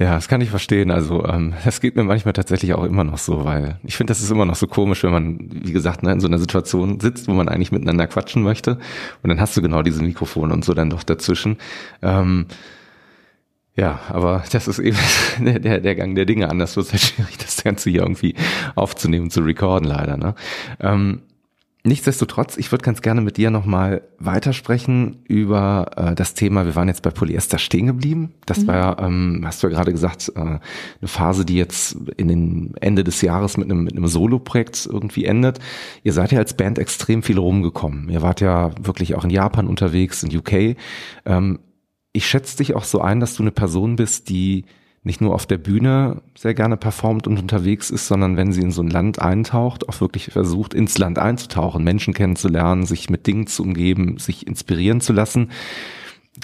Ja, das kann ich verstehen. Also ähm, das geht mir manchmal tatsächlich auch immer noch so, weil ich finde, das ist immer noch so komisch, wenn man, wie gesagt, ne, in so einer Situation sitzt, wo man eigentlich miteinander quatschen möchte und dann hast du genau diese Mikrofone und so dann doch dazwischen. Ähm, ja, aber das ist eben der, der, der Gang der Dinge. Anders wird es halt schwierig, das Ganze hier irgendwie aufzunehmen, zu recorden leider. Ne? Ähm, Nichtsdestotrotz, ich würde ganz gerne mit dir nochmal weitersprechen über äh, das Thema, wir waren jetzt bei Polyester stehen geblieben. Das mhm. war, ähm, hast du ja gerade gesagt, äh, eine Phase, die jetzt in den Ende des Jahres mit einem, mit einem Solo-Projekt irgendwie endet. Ihr seid ja als Band extrem viel rumgekommen. Ihr wart ja wirklich auch in Japan unterwegs, in UK. Ähm, ich schätze dich auch so ein, dass du eine Person bist, die nicht nur auf der Bühne sehr gerne performt und unterwegs ist, sondern wenn sie in so ein Land eintaucht, auch wirklich versucht, ins Land einzutauchen, Menschen kennenzulernen, sich mit Dingen zu umgeben, sich inspirieren zu lassen.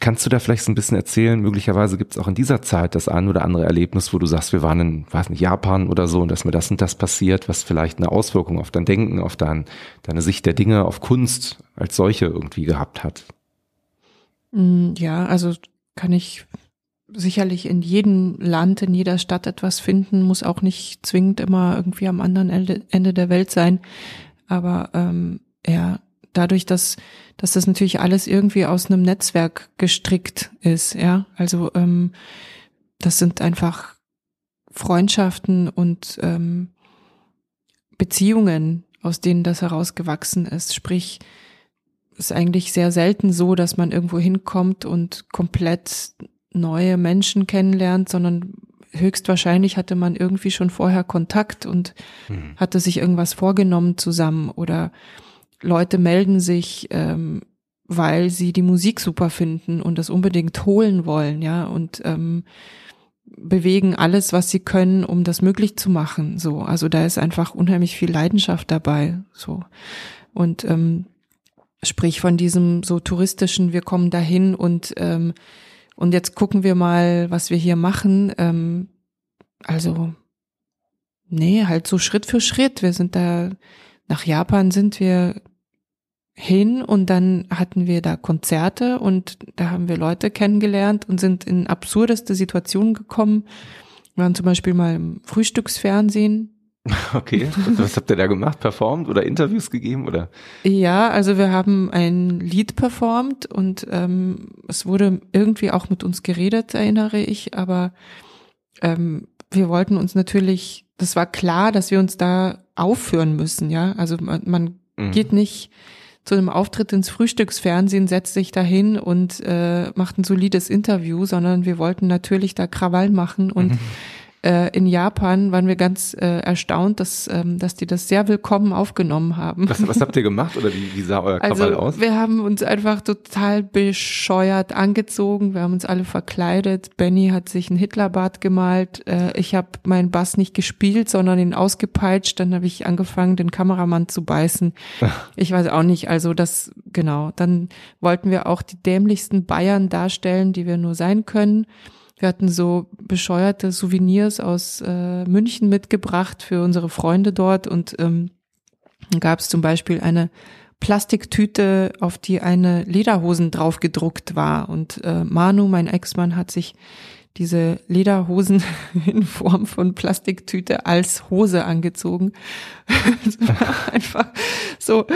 Kannst du da vielleicht so ein bisschen erzählen? Möglicherweise gibt es auch in dieser Zeit das ein oder andere Erlebnis, wo du sagst, wir waren in, weiß nicht, Japan oder so und dass mir das und das passiert, was vielleicht eine Auswirkung auf dein Denken, auf dein, deine Sicht der Dinge, auf Kunst als solche irgendwie gehabt hat. Mm, ja, also kann ich sicherlich in jedem Land, in jeder Stadt etwas finden, muss auch nicht zwingend immer irgendwie am anderen Ende der Welt sein. Aber ähm, ja, dadurch, dass, dass das natürlich alles irgendwie aus einem Netzwerk gestrickt ist, ja, also ähm, das sind einfach Freundschaften und ähm, Beziehungen, aus denen das herausgewachsen ist. Sprich, ist eigentlich sehr selten so, dass man irgendwo hinkommt und komplett neue Menschen kennenlernt, sondern höchstwahrscheinlich hatte man irgendwie schon vorher Kontakt und mhm. hatte sich irgendwas vorgenommen zusammen oder Leute melden sich, ähm, weil sie die Musik super finden und das unbedingt holen wollen, ja, und ähm, bewegen alles, was sie können, um das möglich zu machen. So, also da ist einfach unheimlich viel Leidenschaft dabei. So und ähm, sprich von diesem so touristischen, wir kommen dahin und ähm, und jetzt gucken wir mal, was wir hier machen. Ähm, also nee, halt so Schritt für Schritt. Wir sind da nach Japan sind wir hin und dann hatten wir da Konzerte und da haben wir Leute kennengelernt und sind in absurdeste Situationen gekommen. Wir waren zum Beispiel mal im Frühstücksfernsehen. Okay, was habt ihr da gemacht? Performt oder Interviews gegeben oder? Ja, also wir haben ein Lied performt und ähm, es wurde irgendwie auch mit uns geredet, erinnere ich, aber ähm, wir wollten uns natürlich, das war klar, dass wir uns da aufführen müssen, ja. Also man, man mhm. geht nicht zu einem Auftritt ins Frühstücksfernsehen, setzt sich dahin und äh, macht ein solides Interview, sondern wir wollten natürlich da Krawall machen und mhm in Japan waren wir ganz äh, erstaunt, dass, ähm, dass die das sehr willkommen aufgenommen haben. Was, was habt ihr gemacht oder wie, wie sah euer Krawall also, aus? Wir haben uns einfach total bescheuert angezogen. Wir haben uns alle verkleidet. Benny hat sich ein Hitlerbart gemalt. Äh, ich habe meinen Bass nicht gespielt, sondern ihn ausgepeitscht. Dann habe ich angefangen, den Kameramann zu beißen. Ich weiß auch nicht. Also das, genau. Dann wollten wir auch die dämlichsten Bayern darstellen, die wir nur sein können. Wir hatten so bescheuerte Souvenirs aus äh, München mitgebracht für unsere Freunde dort und ähm, gab es zum Beispiel eine Plastiktüte, auf die eine Lederhosen drauf gedruckt war. Und äh, Manu, mein Ex-Mann, hat sich diese Lederhosen in Form von Plastiktüte als Hose angezogen. einfach so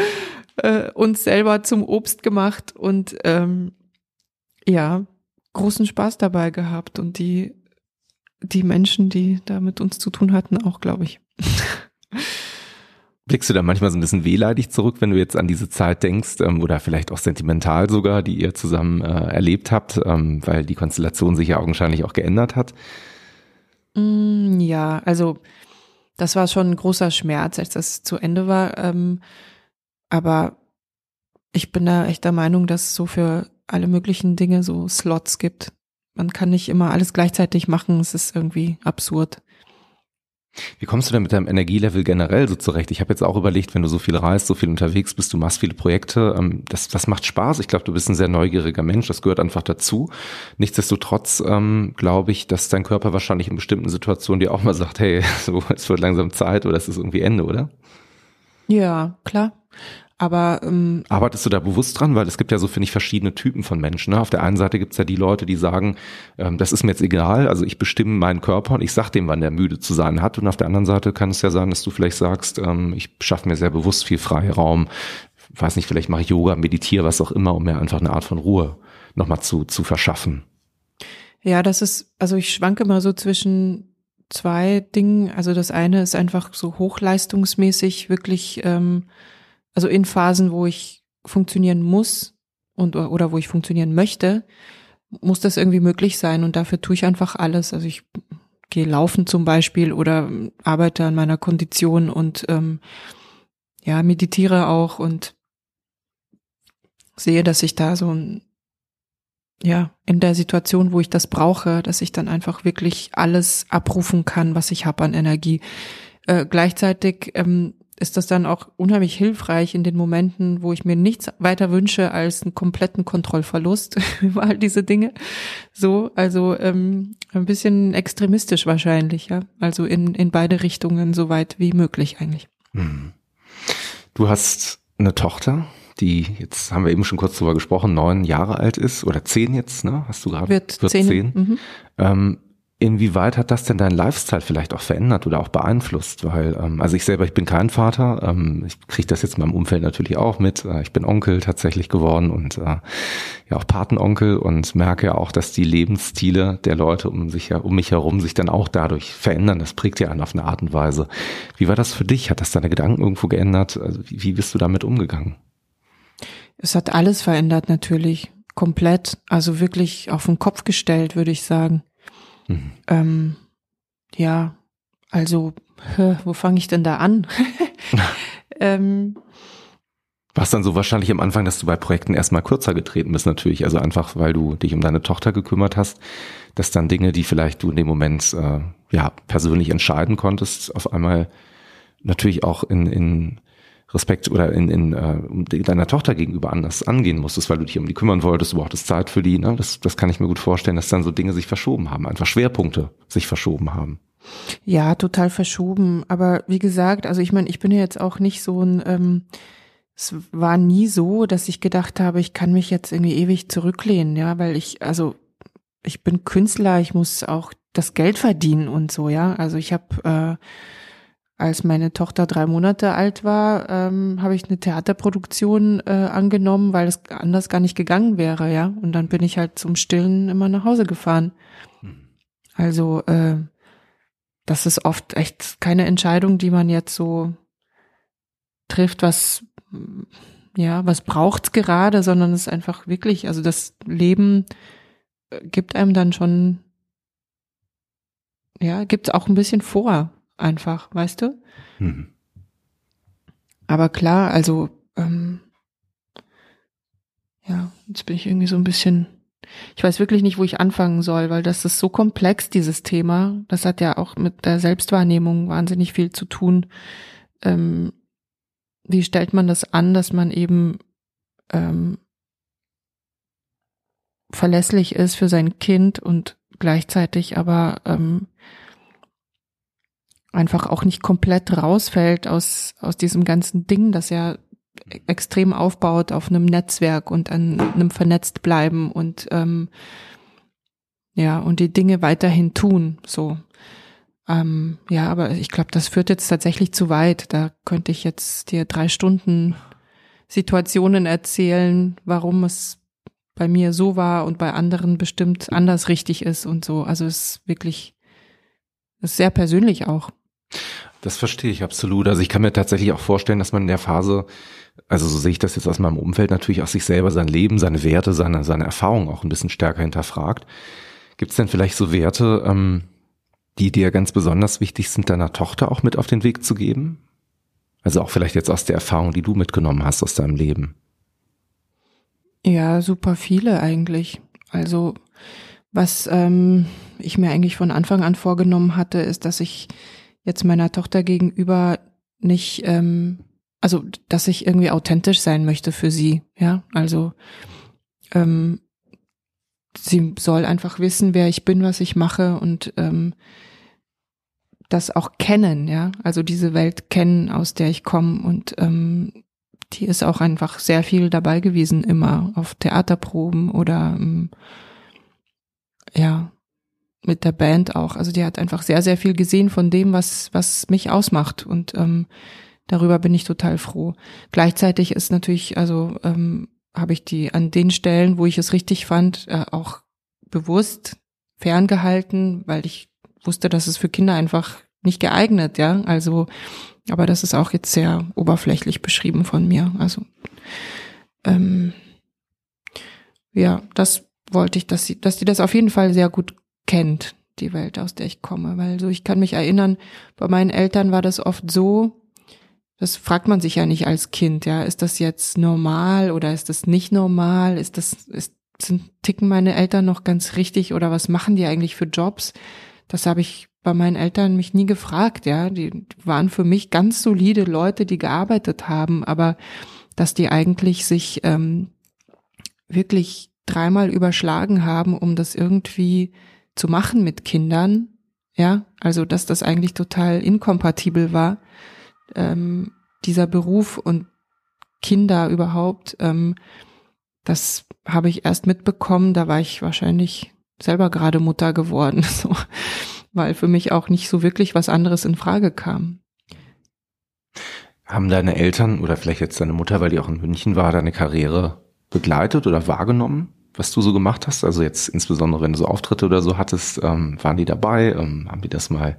äh, uns selber zum Obst gemacht und ähm, ja, großen Spaß dabei gehabt und die, die Menschen, die da mit uns zu tun hatten, auch, glaube ich. Blickst du da manchmal so ein bisschen wehleidig zurück, wenn du jetzt an diese Zeit denkst ähm, oder vielleicht auch sentimental sogar, die ihr zusammen äh, erlebt habt, ähm, weil die Konstellation sich ja augenscheinlich auch geändert hat? Mm, ja, also das war schon ein großer Schmerz, als das zu Ende war. Ähm, aber ich bin da echt der Meinung, dass so für alle möglichen Dinge so Slots gibt. Man kann nicht immer alles gleichzeitig machen, es ist irgendwie absurd. Wie kommst du denn mit deinem Energielevel generell so zurecht? Ich habe jetzt auch überlegt, wenn du so viel reist, so viel unterwegs bist, du machst viele Projekte, ähm, das, das macht Spaß. Ich glaube, du bist ein sehr neugieriger Mensch, das gehört einfach dazu. Nichtsdestotrotz ähm, glaube ich, dass dein Körper wahrscheinlich in bestimmten Situationen dir auch mal sagt, hey, so, es wird langsam Zeit oder es ist irgendwie Ende, oder? Ja, klar. Aber ähm, arbeitest du da bewusst dran, weil es gibt ja so finde ich verschiedene Typen von Menschen. Ne? Auf der einen Seite gibt's ja die Leute, die sagen, ähm, das ist mir jetzt egal, also ich bestimme meinen Körper und ich sag dem, wann der müde zu sein hat. Und auf der anderen Seite kann es ja sein, dass du vielleicht sagst, ähm, ich schaffe mir sehr bewusst viel Freiraum. weiß nicht, vielleicht mache ich Yoga, meditiere, was auch immer, um mir einfach eine Art von Ruhe nochmal zu zu verschaffen. Ja, das ist, also ich schwanke mal so zwischen zwei Dingen. Also das eine ist einfach so hochleistungsmäßig wirklich ähm, also in Phasen, wo ich funktionieren muss und oder wo ich funktionieren möchte, muss das irgendwie möglich sein und dafür tue ich einfach alles. Also ich gehe laufen zum Beispiel oder arbeite an meiner Kondition und ähm, ja meditiere auch und sehe, dass ich da so ein ja, in der Situation, wo ich das brauche, dass ich dann einfach wirklich alles abrufen kann, was ich habe an Energie. Äh, gleichzeitig ähm, ist das dann auch unheimlich hilfreich in den Momenten, wo ich mir nichts weiter wünsche als einen kompletten Kontrollverlust über all diese Dinge. So, also ähm, ein bisschen extremistisch wahrscheinlich, ja. Also in, in beide Richtungen so weit wie möglich eigentlich. Hm. Du hast eine Tochter, die jetzt haben wir eben schon kurz drüber gesprochen, neun Jahre alt ist oder zehn jetzt, ne? Hast du gerade? Wird, wird zehn. zehn. Mhm. Ähm, Inwieweit hat das denn deinen Lifestyle vielleicht auch verändert oder auch beeinflusst? Weil, ähm, also ich selber, ich bin kein Vater, ähm, ich kriege das jetzt in meinem Umfeld natürlich auch mit. Äh, ich bin Onkel tatsächlich geworden und äh, ja auch Patenonkel und merke ja auch, dass die Lebensstile der Leute um sich um mich herum sich dann auch dadurch verändern. Das prägt ja einen auf eine Art und Weise. Wie war das für dich? Hat das deine Gedanken irgendwo geändert? Also wie, wie bist du damit umgegangen? Es hat alles verändert natürlich, komplett, also wirklich auf den Kopf gestellt, würde ich sagen. Mhm. Ähm, ja, also, wo fange ich denn da an? ähm, War es dann so wahrscheinlich am Anfang, dass du bei Projekten erstmal kürzer getreten bist natürlich, also einfach, weil du dich um deine Tochter gekümmert hast, dass dann Dinge, die vielleicht du in dem Moment äh, ja persönlich entscheiden konntest, auf einmal natürlich auch in, in Respekt oder in, in äh, deiner Tochter gegenüber anders angehen musstest, weil du dich um die kümmern wolltest, du brauchtest Zeit für die. Ne? Das, das kann ich mir gut vorstellen, dass dann so Dinge sich verschoben haben, einfach Schwerpunkte sich verschoben haben. Ja, total verschoben. Aber wie gesagt, also ich meine, ich bin ja jetzt auch nicht so ein, ähm, es war nie so, dass ich gedacht habe, ich kann mich jetzt irgendwie ewig zurücklehnen, ja, weil ich, also ich bin Künstler, ich muss auch das Geld verdienen und so, ja. Also ich habe äh, als meine Tochter drei Monate alt war, ähm, habe ich eine Theaterproduktion äh, angenommen, weil es anders gar nicht gegangen wäre, ja. Und dann bin ich halt zum Stillen immer nach Hause gefahren. Hm. Also äh, das ist oft echt keine Entscheidung, die man jetzt so trifft, was ja, was braucht's gerade, sondern es ist einfach wirklich, also das Leben äh, gibt einem dann schon, ja, gibt's auch ein bisschen vor einfach, weißt du? Mhm. Aber klar, also ähm, ja, jetzt bin ich irgendwie so ein bisschen, ich weiß wirklich nicht, wo ich anfangen soll, weil das ist so komplex, dieses Thema. Das hat ja auch mit der Selbstwahrnehmung wahnsinnig viel zu tun. Ähm, wie stellt man das an, dass man eben ähm, verlässlich ist für sein Kind und gleichzeitig aber ähm, einfach auch nicht komplett rausfällt aus, aus diesem ganzen Ding, das ja extrem aufbaut auf einem Netzwerk und an einem vernetzt bleiben und ähm, ja, und die Dinge weiterhin tun, so. Ähm, ja, aber ich glaube, das führt jetzt tatsächlich zu weit. Da könnte ich jetzt dir drei Stunden Situationen erzählen, warum es bei mir so war und bei anderen bestimmt anders richtig ist und so. Also es ist wirklich, es ist sehr persönlich auch. Das verstehe ich absolut. Also ich kann mir tatsächlich auch vorstellen, dass man in der Phase, also so sehe ich das jetzt aus meinem Umfeld, natürlich auch sich selber sein Leben, seine Werte, seine, seine Erfahrungen auch ein bisschen stärker hinterfragt. Gibt es denn vielleicht so Werte, ähm, die dir ganz besonders wichtig sind, deiner Tochter auch mit auf den Weg zu geben? Also auch vielleicht jetzt aus der Erfahrung, die du mitgenommen hast aus deinem Leben. Ja, super viele eigentlich. Also was ähm, ich mir eigentlich von Anfang an vorgenommen hatte, ist, dass ich jetzt meiner Tochter gegenüber nicht, ähm, also dass ich irgendwie authentisch sein möchte für sie, ja, also ähm, sie soll einfach wissen, wer ich bin, was ich mache und ähm, das auch kennen, ja, also diese Welt kennen, aus der ich komme und ähm, die ist auch einfach sehr viel dabei gewesen, immer auf Theaterproben oder ähm, ja, mit der Band auch. Also die hat einfach sehr, sehr viel gesehen von dem, was, was mich ausmacht. Und ähm, darüber bin ich total froh. Gleichzeitig ist natürlich, also ähm, habe ich die an den Stellen, wo ich es richtig fand, äh, auch bewusst ferngehalten, weil ich wusste, dass es für Kinder einfach nicht geeignet, ja. Also, aber das ist auch jetzt sehr oberflächlich beschrieben von mir. Also ähm, ja, das wollte ich, dass sie, dass die das auf jeden Fall sehr gut kennt, die Welt, aus der ich komme. Weil so, ich kann mich erinnern, bei meinen Eltern war das oft so, das fragt man sich ja nicht als Kind, ja, ist das jetzt normal oder ist das nicht normal? Ist das, ist, sind, ticken meine Eltern noch ganz richtig oder was machen die eigentlich für Jobs? Das habe ich bei meinen Eltern mich nie gefragt, ja. Die waren für mich ganz solide Leute, die gearbeitet haben, aber dass die eigentlich sich ähm, wirklich dreimal überschlagen haben, um das irgendwie zu machen mit Kindern, ja, also dass das eigentlich total inkompatibel war, ähm, dieser Beruf und Kinder überhaupt, ähm, das habe ich erst mitbekommen, da war ich wahrscheinlich selber gerade Mutter geworden, so, weil für mich auch nicht so wirklich was anderes in Frage kam. Haben deine Eltern oder vielleicht jetzt deine Mutter, weil die auch in München war, deine Karriere begleitet oder wahrgenommen? Was du so gemacht hast? Also jetzt insbesondere, wenn du so Auftritte oder so hattest, ähm, waren die dabei? Ähm, haben die das mal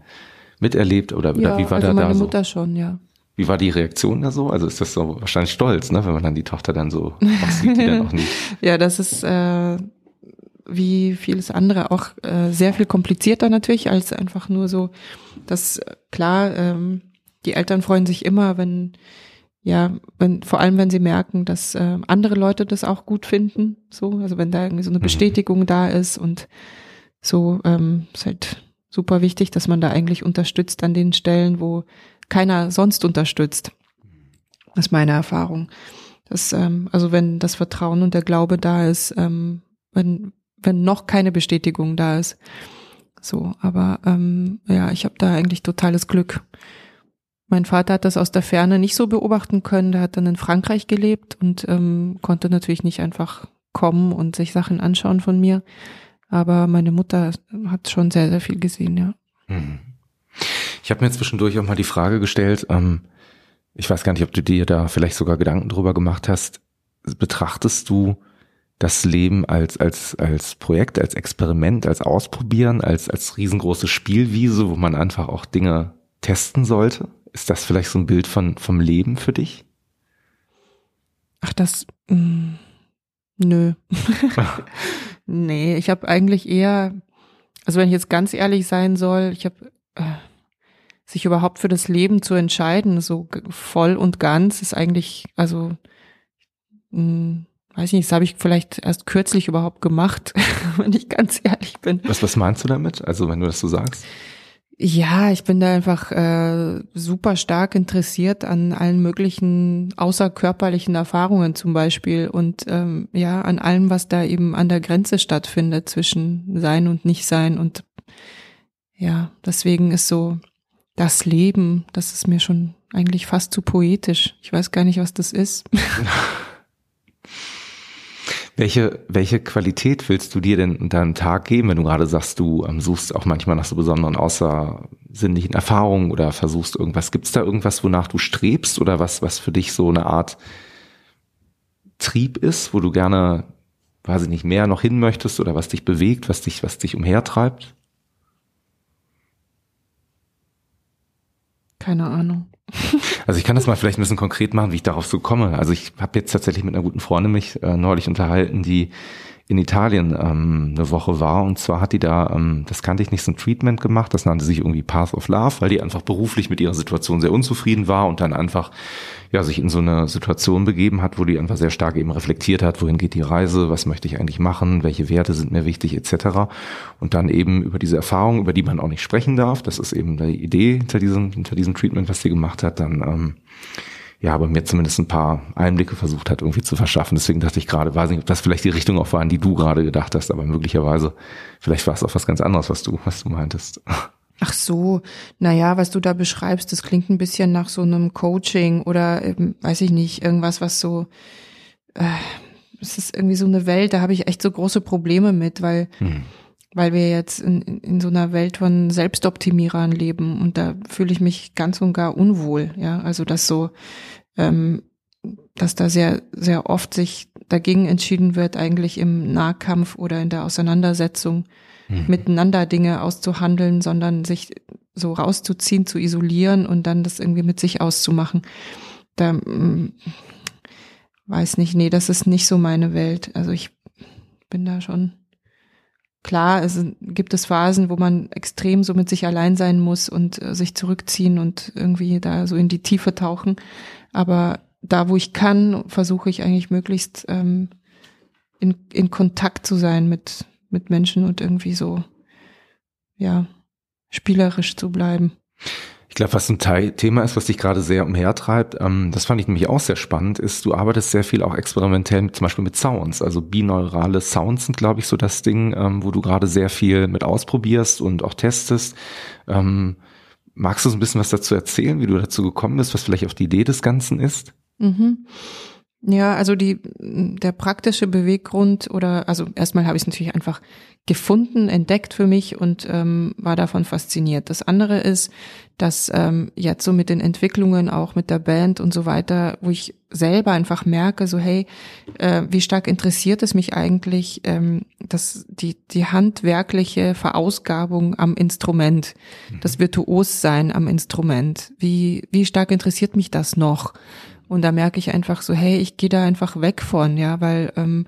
miterlebt oder, ja, oder wie war also da meine da so? Mutter schon, ja. Wie war die Reaktion da so? Also ist das so wahrscheinlich stolz, ne, wenn man dann die Tochter dann so auch sieht, die dann auch nicht. ja, das ist äh, wie vieles andere auch äh, sehr viel komplizierter natürlich als einfach nur so, dass klar, ähm, die Eltern freuen sich immer, wenn ja, wenn, vor allem wenn sie merken, dass äh, andere Leute das auch gut finden, so, also wenn da irgendwie so eine mhm. Bestätigung da ist und so, ähm, ist halt super wichtig, dass man da eigentlich unterstützt an den Stellen, wo keiner sonst unterstützt. Das ist meine Erfahrung. Das, ähm, also wenn das Vertrauen und der Glaube da ist, ähm, wenn, wenn noch keine Bestätigung da ist. So, aber ähm, ja, ich habe da eigentlich totales Glück. Mein Vater hat das aus der Ferne nicht so beobachten können. Der hat dann in Frankreich gelebt und ähm, konnte natürlich nicht einfach kommen und sich Sachen anschauen von mir. Aber meine Mutter hat schon sehr, sehr viel gesehen, ja. Mhm. Ich habe mir zwischendurch auch mal die Frage gestellt, ähm, ich weiß gar nicht, ob du dir da vielleicht sogar Gedanken drüber gemacht hast, betrachtest du das Leben als, als, als Projekt, als Experiment, als Ausprobieren, als, als riesengroße Spielwiese, wo man einfach auch Dinge testen sollte? Ist das vielleicht so ein Bild von, vom Leben für dich? Ach, das, mh, mm, nö. nee, ich habe eigentlich eher, also wenn ich jetzt ganz ehrlich sein soll, ich habe äh, sich überhaupt für das Leben zu entscheiden, so voll und ganz, ist eigentlich, also, mh, mm, weiß nicht, das habe ich vielleicht erst kürzlich überhaupt gemacht, wenn ich ganz ehrlich bin. Was, was meinst du damit? Also, wenn du das so sagst? Ja, ich bin da einfach äh, super stark interessiert an allen möglichen außerkörperlichen Erfahrungen zum Beispiel und ähm, ja, an allem, was da eben an der Grenze stattfindet zwischen Sein und Nichtsein. Und ja, deswegen ist so das Leben, das ist mir schon eigentlich fast zu poetisch. Ich weiß gar nicht, was das ist. Welche, welche Qualität willst du dir denn in deinem Tag geben, wenn du gerade sagst, du ähm, suchst auch manchmal nach so besonderen außersinnlichen Erfahrungen oder versuchst irgendwas? Gibt es da irgendwas, wonach du strebst oder was, was für dich so eine Art Trieb ist, wo du gerne, weiß ich nicht, mehr noch hin möchtest oder was dich bewegt, was dich, was dich umhertreibt? Keine Ahnung. Also ich kann das mal vielleicht ein bisschen konkret machen, wie ich darauf so komme. Also ich habe jetzt tatsächlich mit einer guten Freundin mich äh, neulich unterhalten, die in Italien ähm, eine Woche war und zwar hat die da, ähm, das kannte ich nicht, so ein Treatment gemacht, das nannte sich irgendwie Path of Love, weil die einfach beruflich mit ihrer Situation sehr unzufrieden war und dann einfach ja sich in so eine Situation begeben hat, wo die einfach sehr stark eben reflektiert hat, wohin geht die Reise, was möchte ich eigentlich machen, welche Werte sind mir wichtig etc. Und dann eben über diese Erfahrung, über die man auch nicht sprechen darf, das ist eben die Idee hinter diesem hinter diesem Treatment, was sie gemacht hat, dann ähm, ja, aber mir zumindest ein paar Einblicke versucht hat, irgendwie zu verschaffen. Deswegen dachte ich gerade, weiß nicht, ob das vielleicht die Richtung auch war, an die du gerade gedacht hast, aber möglicherweise, vielleicht war es auch was ganz anderes, was du, was du meintest. Ach so, naja, was du da beschreibst, das klingt ein bisschen nach so einem Coaching oder ähm, weiß ich nicht, irgendwas, was so, äh, es ist irgendwie so eine Welt, da habe ich echt so große Probleme mit, weil hm weil wir jetzt in, in so einer Welt von Selbstoptimierern leben und da fühle ich mich ganz und gar unwohl, ja, also dass so, ähm, dass da sehr, sehr oft sich dagegen entschieden wird, eigentlich im Nahkampf oder in der Auseinandersetzung mhm. miteinander Dinge auszuhandeln, sondern sich so rauszuziehen, zu isolieren und dann das irgendwie mit sich auszumachen. Da mm, weiß nicht, nee, das ist nicht so meine Welt. Also ich bin da schon Klar, es gibt es Phasen, wo man extrem so mit sich allein sein muss und äh, sich zurückziehen und irgendwie da so in die Tiefe tauchen. Aber da, wo ich kann, versuche ich eigentlich möglichst ähm, in, in Kontakt zu sein mit, mit Menschen und irgendwie so, ja, spielerisch zu bleiben. Ich glaube, was ein Teil, Thema ist, was dich gerade sehr umhertreibt, ähm, das fand ich nämlich auch sehr spannend, ist, du arbeitest sehr viel auch experimentell mit, zum Beispiel mit Sounds. Also binaurale Sounds sind, glaube ich, so das Ding, ähm, wo du gerade sehr viel mit ausprobierst und auch testest. Ähm, magst du so ein bisschen was dazu erzählen, wie du dazu gekommen bist, was vielleicht auch die Idee des Ganzen ist? Mhm. Ja, also die, der praktische Beweggrund oder, also erstmal habe ich es natürlich einfach gefunden, entdeckt für mich und ähm, war davon fasziniert. Das andere ist, dass ähm, jetzt so mit den Entwicklungen, auch mit der Band und so weiter, wo ich selber einfach merke, so hey, äh, wie stark interessiert es mich eigentlich, ähm, dass die, die handwerkliche Verausgabung am Instrument, mhm. das Virtuossein am Instrument, wie, wie stark interessiert mich das noch? Und da merke ich einfach so, hey, ich gehe da einfach weg von, ja, weil ähm,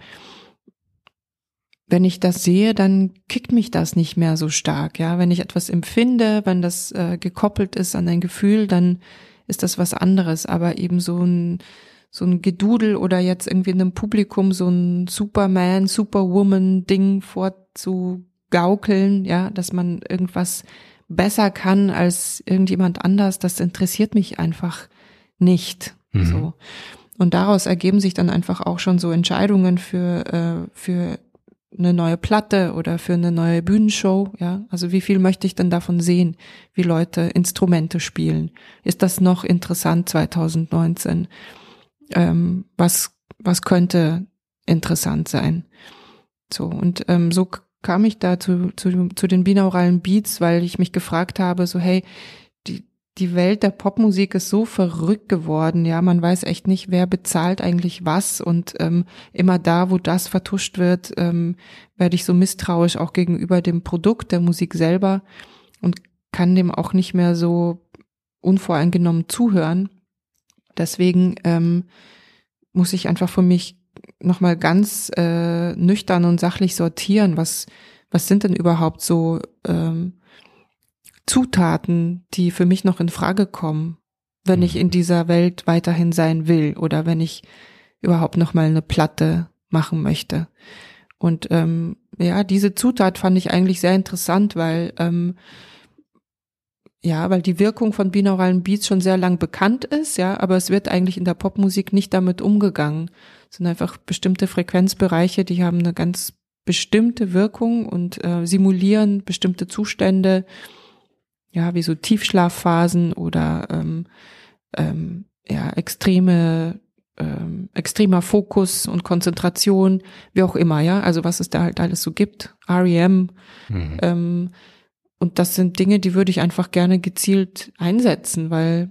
wenn ich das sehe, dann kickt mich das nicht mehr so stark, ja. Wenn ich etwas empfinde, wenn das äh, gekoppelt ist an ein Gefühl, dann ist das was anderes. Aber eben so ein, so ein Gedudel oder jetzt irgendwie in einem Publikum so ein Superman, Superwoman-Ding vorzugaukeln, ja, dass man irgendwas besser kann als irgendjemand anders, das interessiert mich einfach nicht. Mhm. So. Und daraus ergeben sich dann einfach auch schon so Entscheidungen für, äh, für eine neue Platte oder für eine neue Bühnenshow, ja. Also wie viel möchte ich denn davon sehen, wie Leute Instrumente spielen? Ist das noch interessant 2019? Ähm, was, was könnte interessant sein? So, und ähm, so kam ich da zu, zu, zu den binauralen Beats, weil ich mich gefragt habe, so hey, die, Welt der Popmusik ist so verrückt geworden, ja, man weiß echt nicht, wer bezahlt eigentlich was und ähm, immer da, wo das vertuscht wird, ähm, werde ich so misstrauisch auch gegenüber dem Produkt der Musik selber und kann dem auch nicht mehr so unvoreingenommen zuhören. Deswegen ähm, muss ich einfach für mich nochmal ganz äh, nüchtern und sachlich sortieren, was, was sind denn überhaupt so ähm, Zutaten, die für mich noch in Frage kommen, wenn ich in mhm. dieser Welt weiterhin sein will oder wenn ich überhaupt noch mal eine Platte machen möchte. Und ähm, ja, diese Zutat fand ich eigentlich sehr interessant, weil ähm, ja, weil die Wirkung von binauralen Beats schon sehr lang bekannt ist, ja, aber es wird eigentlich in der Popmusik nicht damit umgegangen. Es sind einfach bestimmte Frequenzbereiche, die haben eine ganz bestimmte Wirkung und äh, simulieren bestimmte Zustände ja, wie so Tiefschlafphasen oder ähm, ähm, ja, extreme, ähm, extremer Fokus und Konzentration, wie auch immer, ja, also was es da halt alles so gibt, REM, mhm. ähm, und das sind Dinge, die würde ich einfach gerne gezielt einsetzen, weil,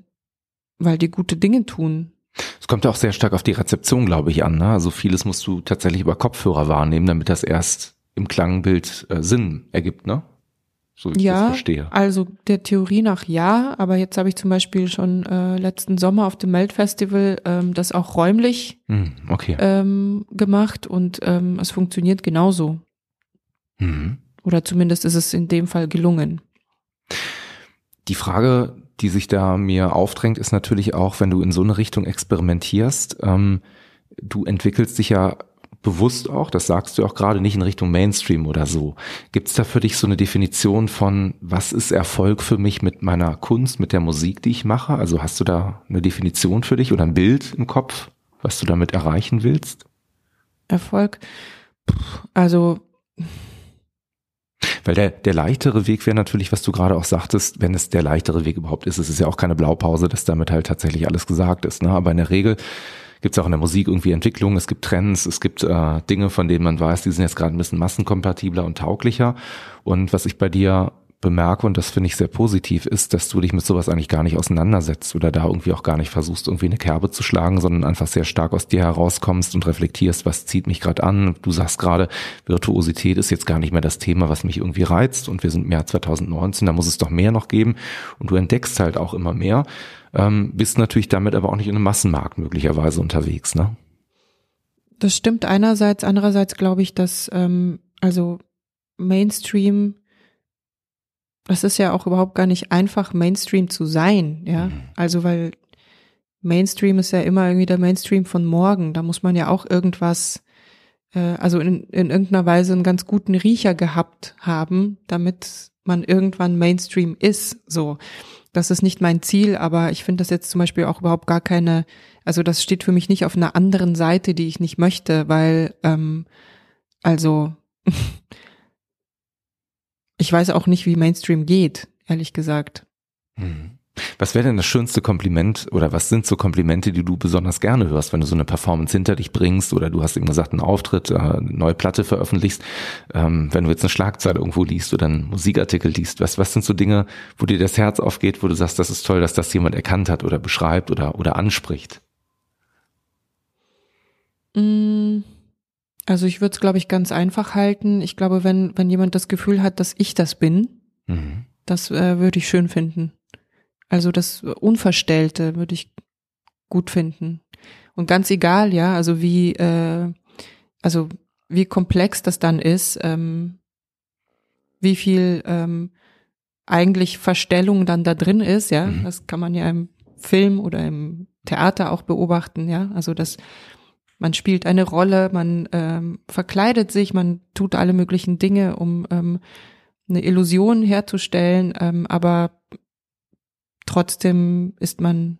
weil die gute Dinge tun. Es kommt ja auch sehr stark auf die Rezeption, glaube ich, an. Ne? Also vieles musst du tatsächlich über Kopfhörer wahrnehmen, damit das erst im Klangbild äh, Sinn ergibt, ne? So wie ja, ich das verstehe. Also der Theorie nach ja, aber jetzt habe ich zum Beispiel schon äh, letzten Sommer auf dem Melt-Festival ähm, das auch räumlich hm, okay. ähm, gemacht und ähm, es funktioniert genauso. Mhm. Oder zumindest ist es in dem Fall gelungen. Die Frage, die sich da mir aufdrängt, ist natürlich auch, wenn du in so eine Richtung experimentierst, ähm, du entwickelst dich ja bewusst auch, das sagst du auch gerade nicht in Richtung Mainstream oder so. Gibt es da für dich so eine Definition von, was ist Erfolg für mich mit meiner Kunst, mit der Musik, die ich mache? Also hast du da eine Definition für dich oder ein Bild im Kopf, was du damit erreichen willst? Erfolg, also weil der, der leichtere Weg wäre natürlich, was du gerade auch sagtest, wenn es der leichtere Weg überhaupt ist. Es ist ja auch keine Blaupause, dass damit halt tatsächlich alles gesagt ist. Ne? Aber in der Regel gibt es auch in der Musik irgendwie Entwicklungen, es gibt Trends, es gibt äh, Dinge, von denen man weiß, die sind jetzt gerade ein bisschen massenkompatibler und tauglicher. Und was ich bei dir bemerke, und das finde ich sehr positiv, ist, dass du dich mit sowas eigentlich gar nicht auseinandersetzt oder da irgendwie auch gar nicht versuchst, irgendwie eine Kerbe zu schlagen, sondern einfach sehr stark aus dir herauskommst und reflektierst, was zieht mich gerade an. Du sagst gerade, Virtuosität ist jetzt gar nicht mehr das Thema, was mich irgendwie reizt und wir sind im Jahr 2019, da muss es doch mehr noch geben und du entdeckst halt auch immer mehr ähm, bist natürlich damit aber auch nicht in einem Massenmarkt möglicherweise unterwegs, ne? Das stimmt einerseits, andererseits glaube ich, dass ähm, also Mainstream, das ist ja auch überhaupt gar nicht einfach, Mainstream zu sein, ja. Mhm. Also weil Mainstream ist ja immer irgendwie der Mainstream von morgen. Da muss man ja auch irgendwas, äh, also in, in irgendeiner Weise einen ganz guten Riecher gehabt haben, damit man irgendwann Mainstream ist. So das ist nicht mein Ziel, aber ich finde das jetzt zum Beispiel auch überhaupt gar keine, also das steht für mich nicht auf einer anderen Seite, die ich nicht möchte, weil, ähm, also, ich weiß auch nicht, wie Mainstream geht, ehrlich gesagt. Mhm. Was wäre denn das schönste Kompliment oder was sind so Komplimente, die du besonders gerne hörst, wenn du so eine Performance hinter dich bringst oder du hast eben gesagt, einen Auftritt, äh, eine neue Platte veröffentlichst, ähm, wenn du jetzt eine Schlagzeile irgendwo liest oder einen Musikartikel liest, was, was sind so Dinge, wo dir das Herz aufgeht, wo du sagst, das ist toll, dass das jemand erkannt hat oder beschreibt oder, oder anspricht? Mm, also ich würde es, glaube ich, ganz einfach halten. Ich glaube, wenn, wenn jemand das Gefühl hat, dass ich das bin, mhm. das äh, würde ich schön finden. Also das Unverstellte würde ich gut finden. Und ganz egal, ja, also wie, äh, also wie komplex das dann ist, ähm, wie viel ähm, eigentlich Verstellung dann da drin ist, ja, mhm. das kann man ja im Film oder im Theater auch beobachten, ja. Also das, man spielt eine Rolle, man ähm, verkleidet sich, man tut alle möglichen Dinge, um ähm, eine Illusion herzustellen, ähm, aber trotzdem ist man,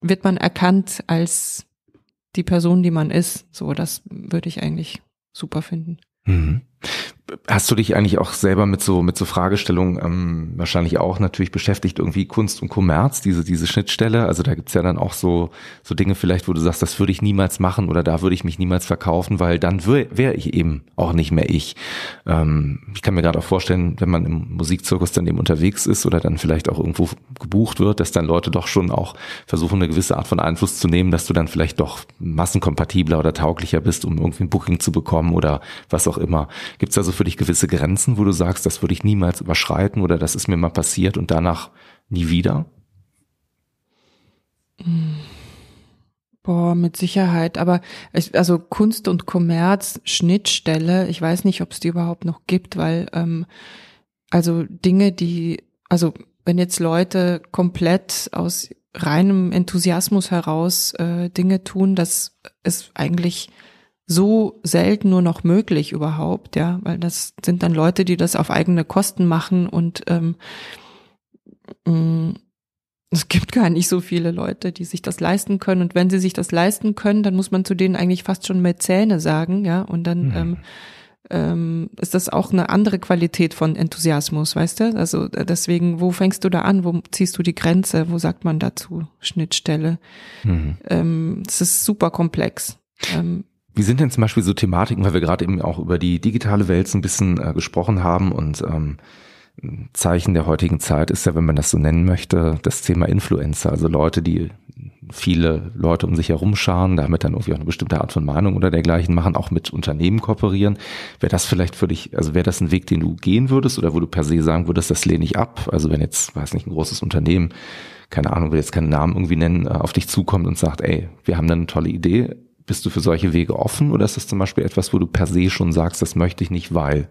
wird man erkannt als die Person, die man ist. So, das würde ich eigentlich super finden. Mhm. Hast du dich eigentlich auch selber mit so mit so Fragestellungen ähm, wahrscheinlich auch natürlich beschäftigt irgendwie Kunst und Kommerz diese diese Schnittstelle? Also da gibt's ja dann auch so so Dinge vielleicht wo du sagst das würde ich niemals machen oder da würde ich mich niemals verkaufen weil dann wäre wär ich eben auch nicht mehr ich. Ähm, ich kann mir gerade auch vorstellen wenn man im Musikzirkus dann eben unterwegs ist oder dann vielleicht auch irgendwo gebucht wird dass dann Leute doch schon auch versuchen eine gewisse Art von Einfluss zu nehmen dass du dann vielleicht doch massenkompatibler oder tauglicher bist um irgendwie ein Booking zu bekommen oder was auch immer. Gibt's da so für dich gewisse Grenzen, wo du sagst, das würde ich niemals überschreiten oder das ist mir mal passiert und danach nie wieder? Boah, mit Sicherheit. Aber ich, also Kunst und Kommerz, Schnittstelle, ich weiß nicht, ob es die überhaupt noch gibt, weil ähm, also Dinge, die, also wenn jetzt Leute komplett aus reinem Enthusiasmus heraus äh, Dinge tun, das ist eigentlich so selten nur noch möglich überhaupt, ja, weil das sind dann Leute, die das auf eigene Kosten machen und ähm, mm, es gibt gar nicht so viele Leute, die sich das leisten können. Und wenn sie sich das leisten können, dann muss man zu denen eigentlich fast schon Mäzähne sagen, ja. Und dann mhm. ähm, ähm, ist das auch eine andere Qualität von Enthusiasmus, weißt du? Also äh, deswegen, wo fängst du da an? Wo ziehst du die Grenze? Wo sagt man dazu Schnittstelle? Mhm. Ähm, es ist super komplex. Ähm, wie sind denn zum Beispiel so Thematiken, weil wir gerade eben auch über die digitale Welt so ein bisschen äh, gesprochen haben und ähm, Zeichen der heutigen Zeit ist ja, wenn man das so nennen möchte, das Thema Influencer, also Leute, die viele Leute um sich herum scharen, damit dann irgendwie auch eine bestimmte Art von Meinung oder dergleichen machen, auch mit Unternehmen kooperieren. Wäre das vielleicht für dich, also wäre das ein Weg, den du gehen würdest oder wo du per se sagen würdest, das lehne ich ab? Also wenn jetzt, weiß nicht, ein großes Unternehmen, keine Ahnung, will jetzt keinen Namen irgendwie nennen, äh, auf dich zukommt und sagt, ey, wir haben da eine tolle Idee, bist du für solche Wege offen oder ist das zum Beispiel etwas, wo du per se schon sagst, das möchte ich nicht, weil?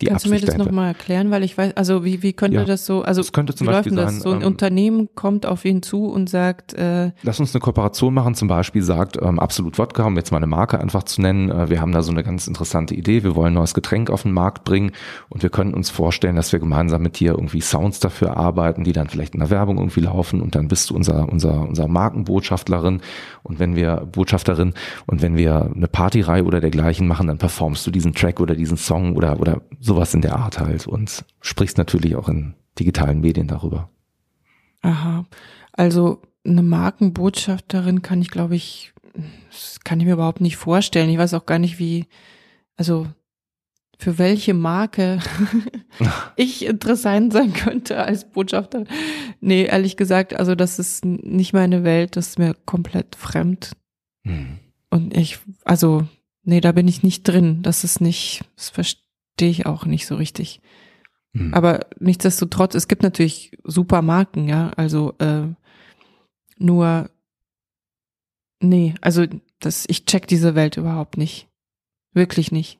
Die Kannst Absicht du mir das nochmal erklären, weil ich weiß, also wie, wie könnte ja, das so, also das könnte zum wie Beispiel läuft das? So ein ähm, Unternehmen kommt auf ihn zu und sagt, äh, Lass uns eine Kooperation machen, zum Beispiel sagt ähm, Absolut Wodka, um jetzt mal eine Marke einfach zu nennen, äh, wir haben da so eine ganz interessante Idee, wir wollen ein neues Getränk auf den Markt bringen und wir können uns vorstellen, dass wir gemeinsam mit dir irgendwie Sounds dafür arbeiten, die dann vielleicht in der Werbung irgendwie laufen und dann bist du unser, unser, unser Markenbotschafterin. Und wenn wir Botschafterin und wenn wir eine Partyreihe oder dergleichen machen, dann performst du diesen Track oder diesen Song oder, oder sowas in der Art halt und sprichst natürlich auch in digitalen Medien darüber. Aha. Also eine Markenbotschafterin kann ich, glaube ich, das kann ich mir überhaupt nicht vorstellen. Ich weiß auch gar nicht, wie, also für welche Marke ich interessant sein könnte als Botschafter. Nee, ehrlich gesagt, also das ist nicht meine Welt, das ist mir komplett fremd. Hm. Und ich, also, nee, da bin ich nicht drin. Das ist nicht, das verstehe verstehe ich auch nicht so richtig. Hm. Aber nichtsdestotrotz, es gibt natürlich super Marken, ja. Also äh, nur, nee, also das, ich check diese Welt überhaupt nicht. Wirklich nicht.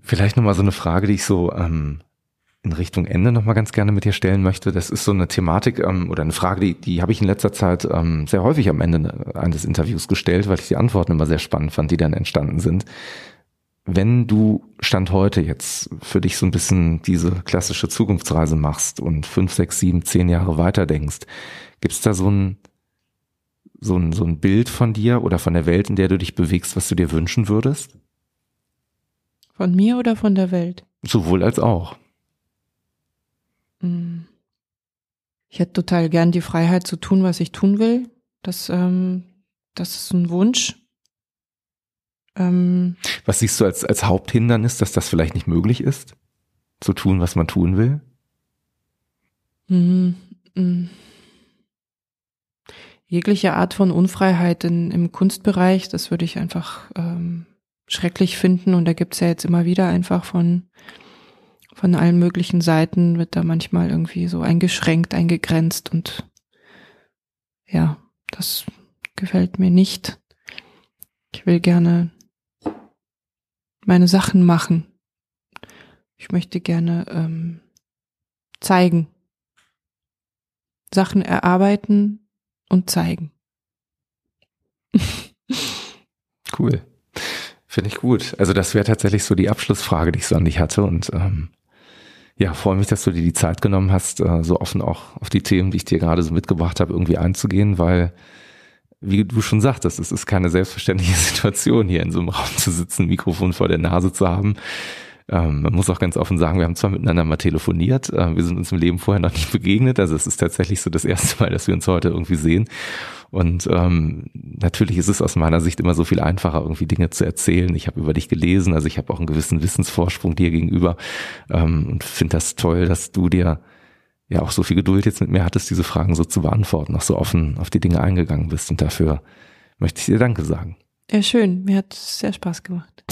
Vielleicht nochmal so eine Frage, die ich so ähm, in Richtung Ende nochmal ganz gerne mit dir stellen möchte. Das ist so eine Thematik ähm, oder eine Frage, die, die habe ich in letzter Zeit ähm, sehr häufig am Ende eines Interviews gestellt, weil ich die Antworten immer sehr spannend fand, die dann entstanden sind wenn du Stand heute jetzt für dich so ein bisschen diese klassische Zukunftsreise machst und fünf, sechs, sieben, zehn Jahre weiter denkst, gibt's da so ein, so ein, so ein Bild von dir oder von der Welt, in der du dich bewegst, was du dir wünschen würdest? Von mir oder von der Welt? Sowohl als auch. Hm. Ich hätte total gern die Freiheit zu tun, was ich tun will. Das, ähm, das ist ein Wunsch. Ähm, was siehst du als, als Haupthindernis, dass das vielleicht nicht möglich ist, zu tun, was man tun will? Mm, mm. Jegliche Art von Unfreiheit in, im Kunstbereich, das würde ich einfach ähm, schrecklich finden. Und da gibt's ja jetzt immer wieder einfach von, von allen möglichen Seiten, wird da manchmal irgendwie so eingeschränkt, eingegrenzt und ja, das gefällt mir nicht. Ich will gerne meine Sachen machen. Ich möchte gerne ähm, zeigen. Sachen erarbeiten und zeigen. Cool. Finde ich gut. Also das wäre tatsächlich so die Abschlussfrage, die ich so an dich hatte. Und ähm, ja, freue mich, dass du dir die Zeit genommen hast, äh, so offen auch auf die Themen, die ich dir gerade so mitgebracht habe, irgendwie einzugehen, weil, wie du schon sagtest, es ist keine selbstverständliche Situation, hier in so einem Raum zu sitzen, Mikrofon vor der Nase zu haben. Ähm, man muss auch ganz offen sagen, wir haben zwar miteinander mal telefoniert, äh, wir sind uns im Leben vorher noch nicht begegnet, also es ist tatsächlich so das erste Mal, dass wir uns heute irgendwie sehen. Und ähm, natürlich ist es aus meiner Sicht immer so viel einfacher, irgendwie Dinge zu erzählen. Ich habe über dich gelesen, also ich habe auch einen gewissen Wissensvorsprung dir gegenüber ähm, und finde das toll, dass du dir ja auch so viel Geduld jetzt mit mir hattest, diese Fragen so zu beantworten, auch so offen auf die Dinge eingegangen bist. Und dafür möchte ich dir Danke sagen. Ja, schön. Mir hat es sehr Spaß gemacht.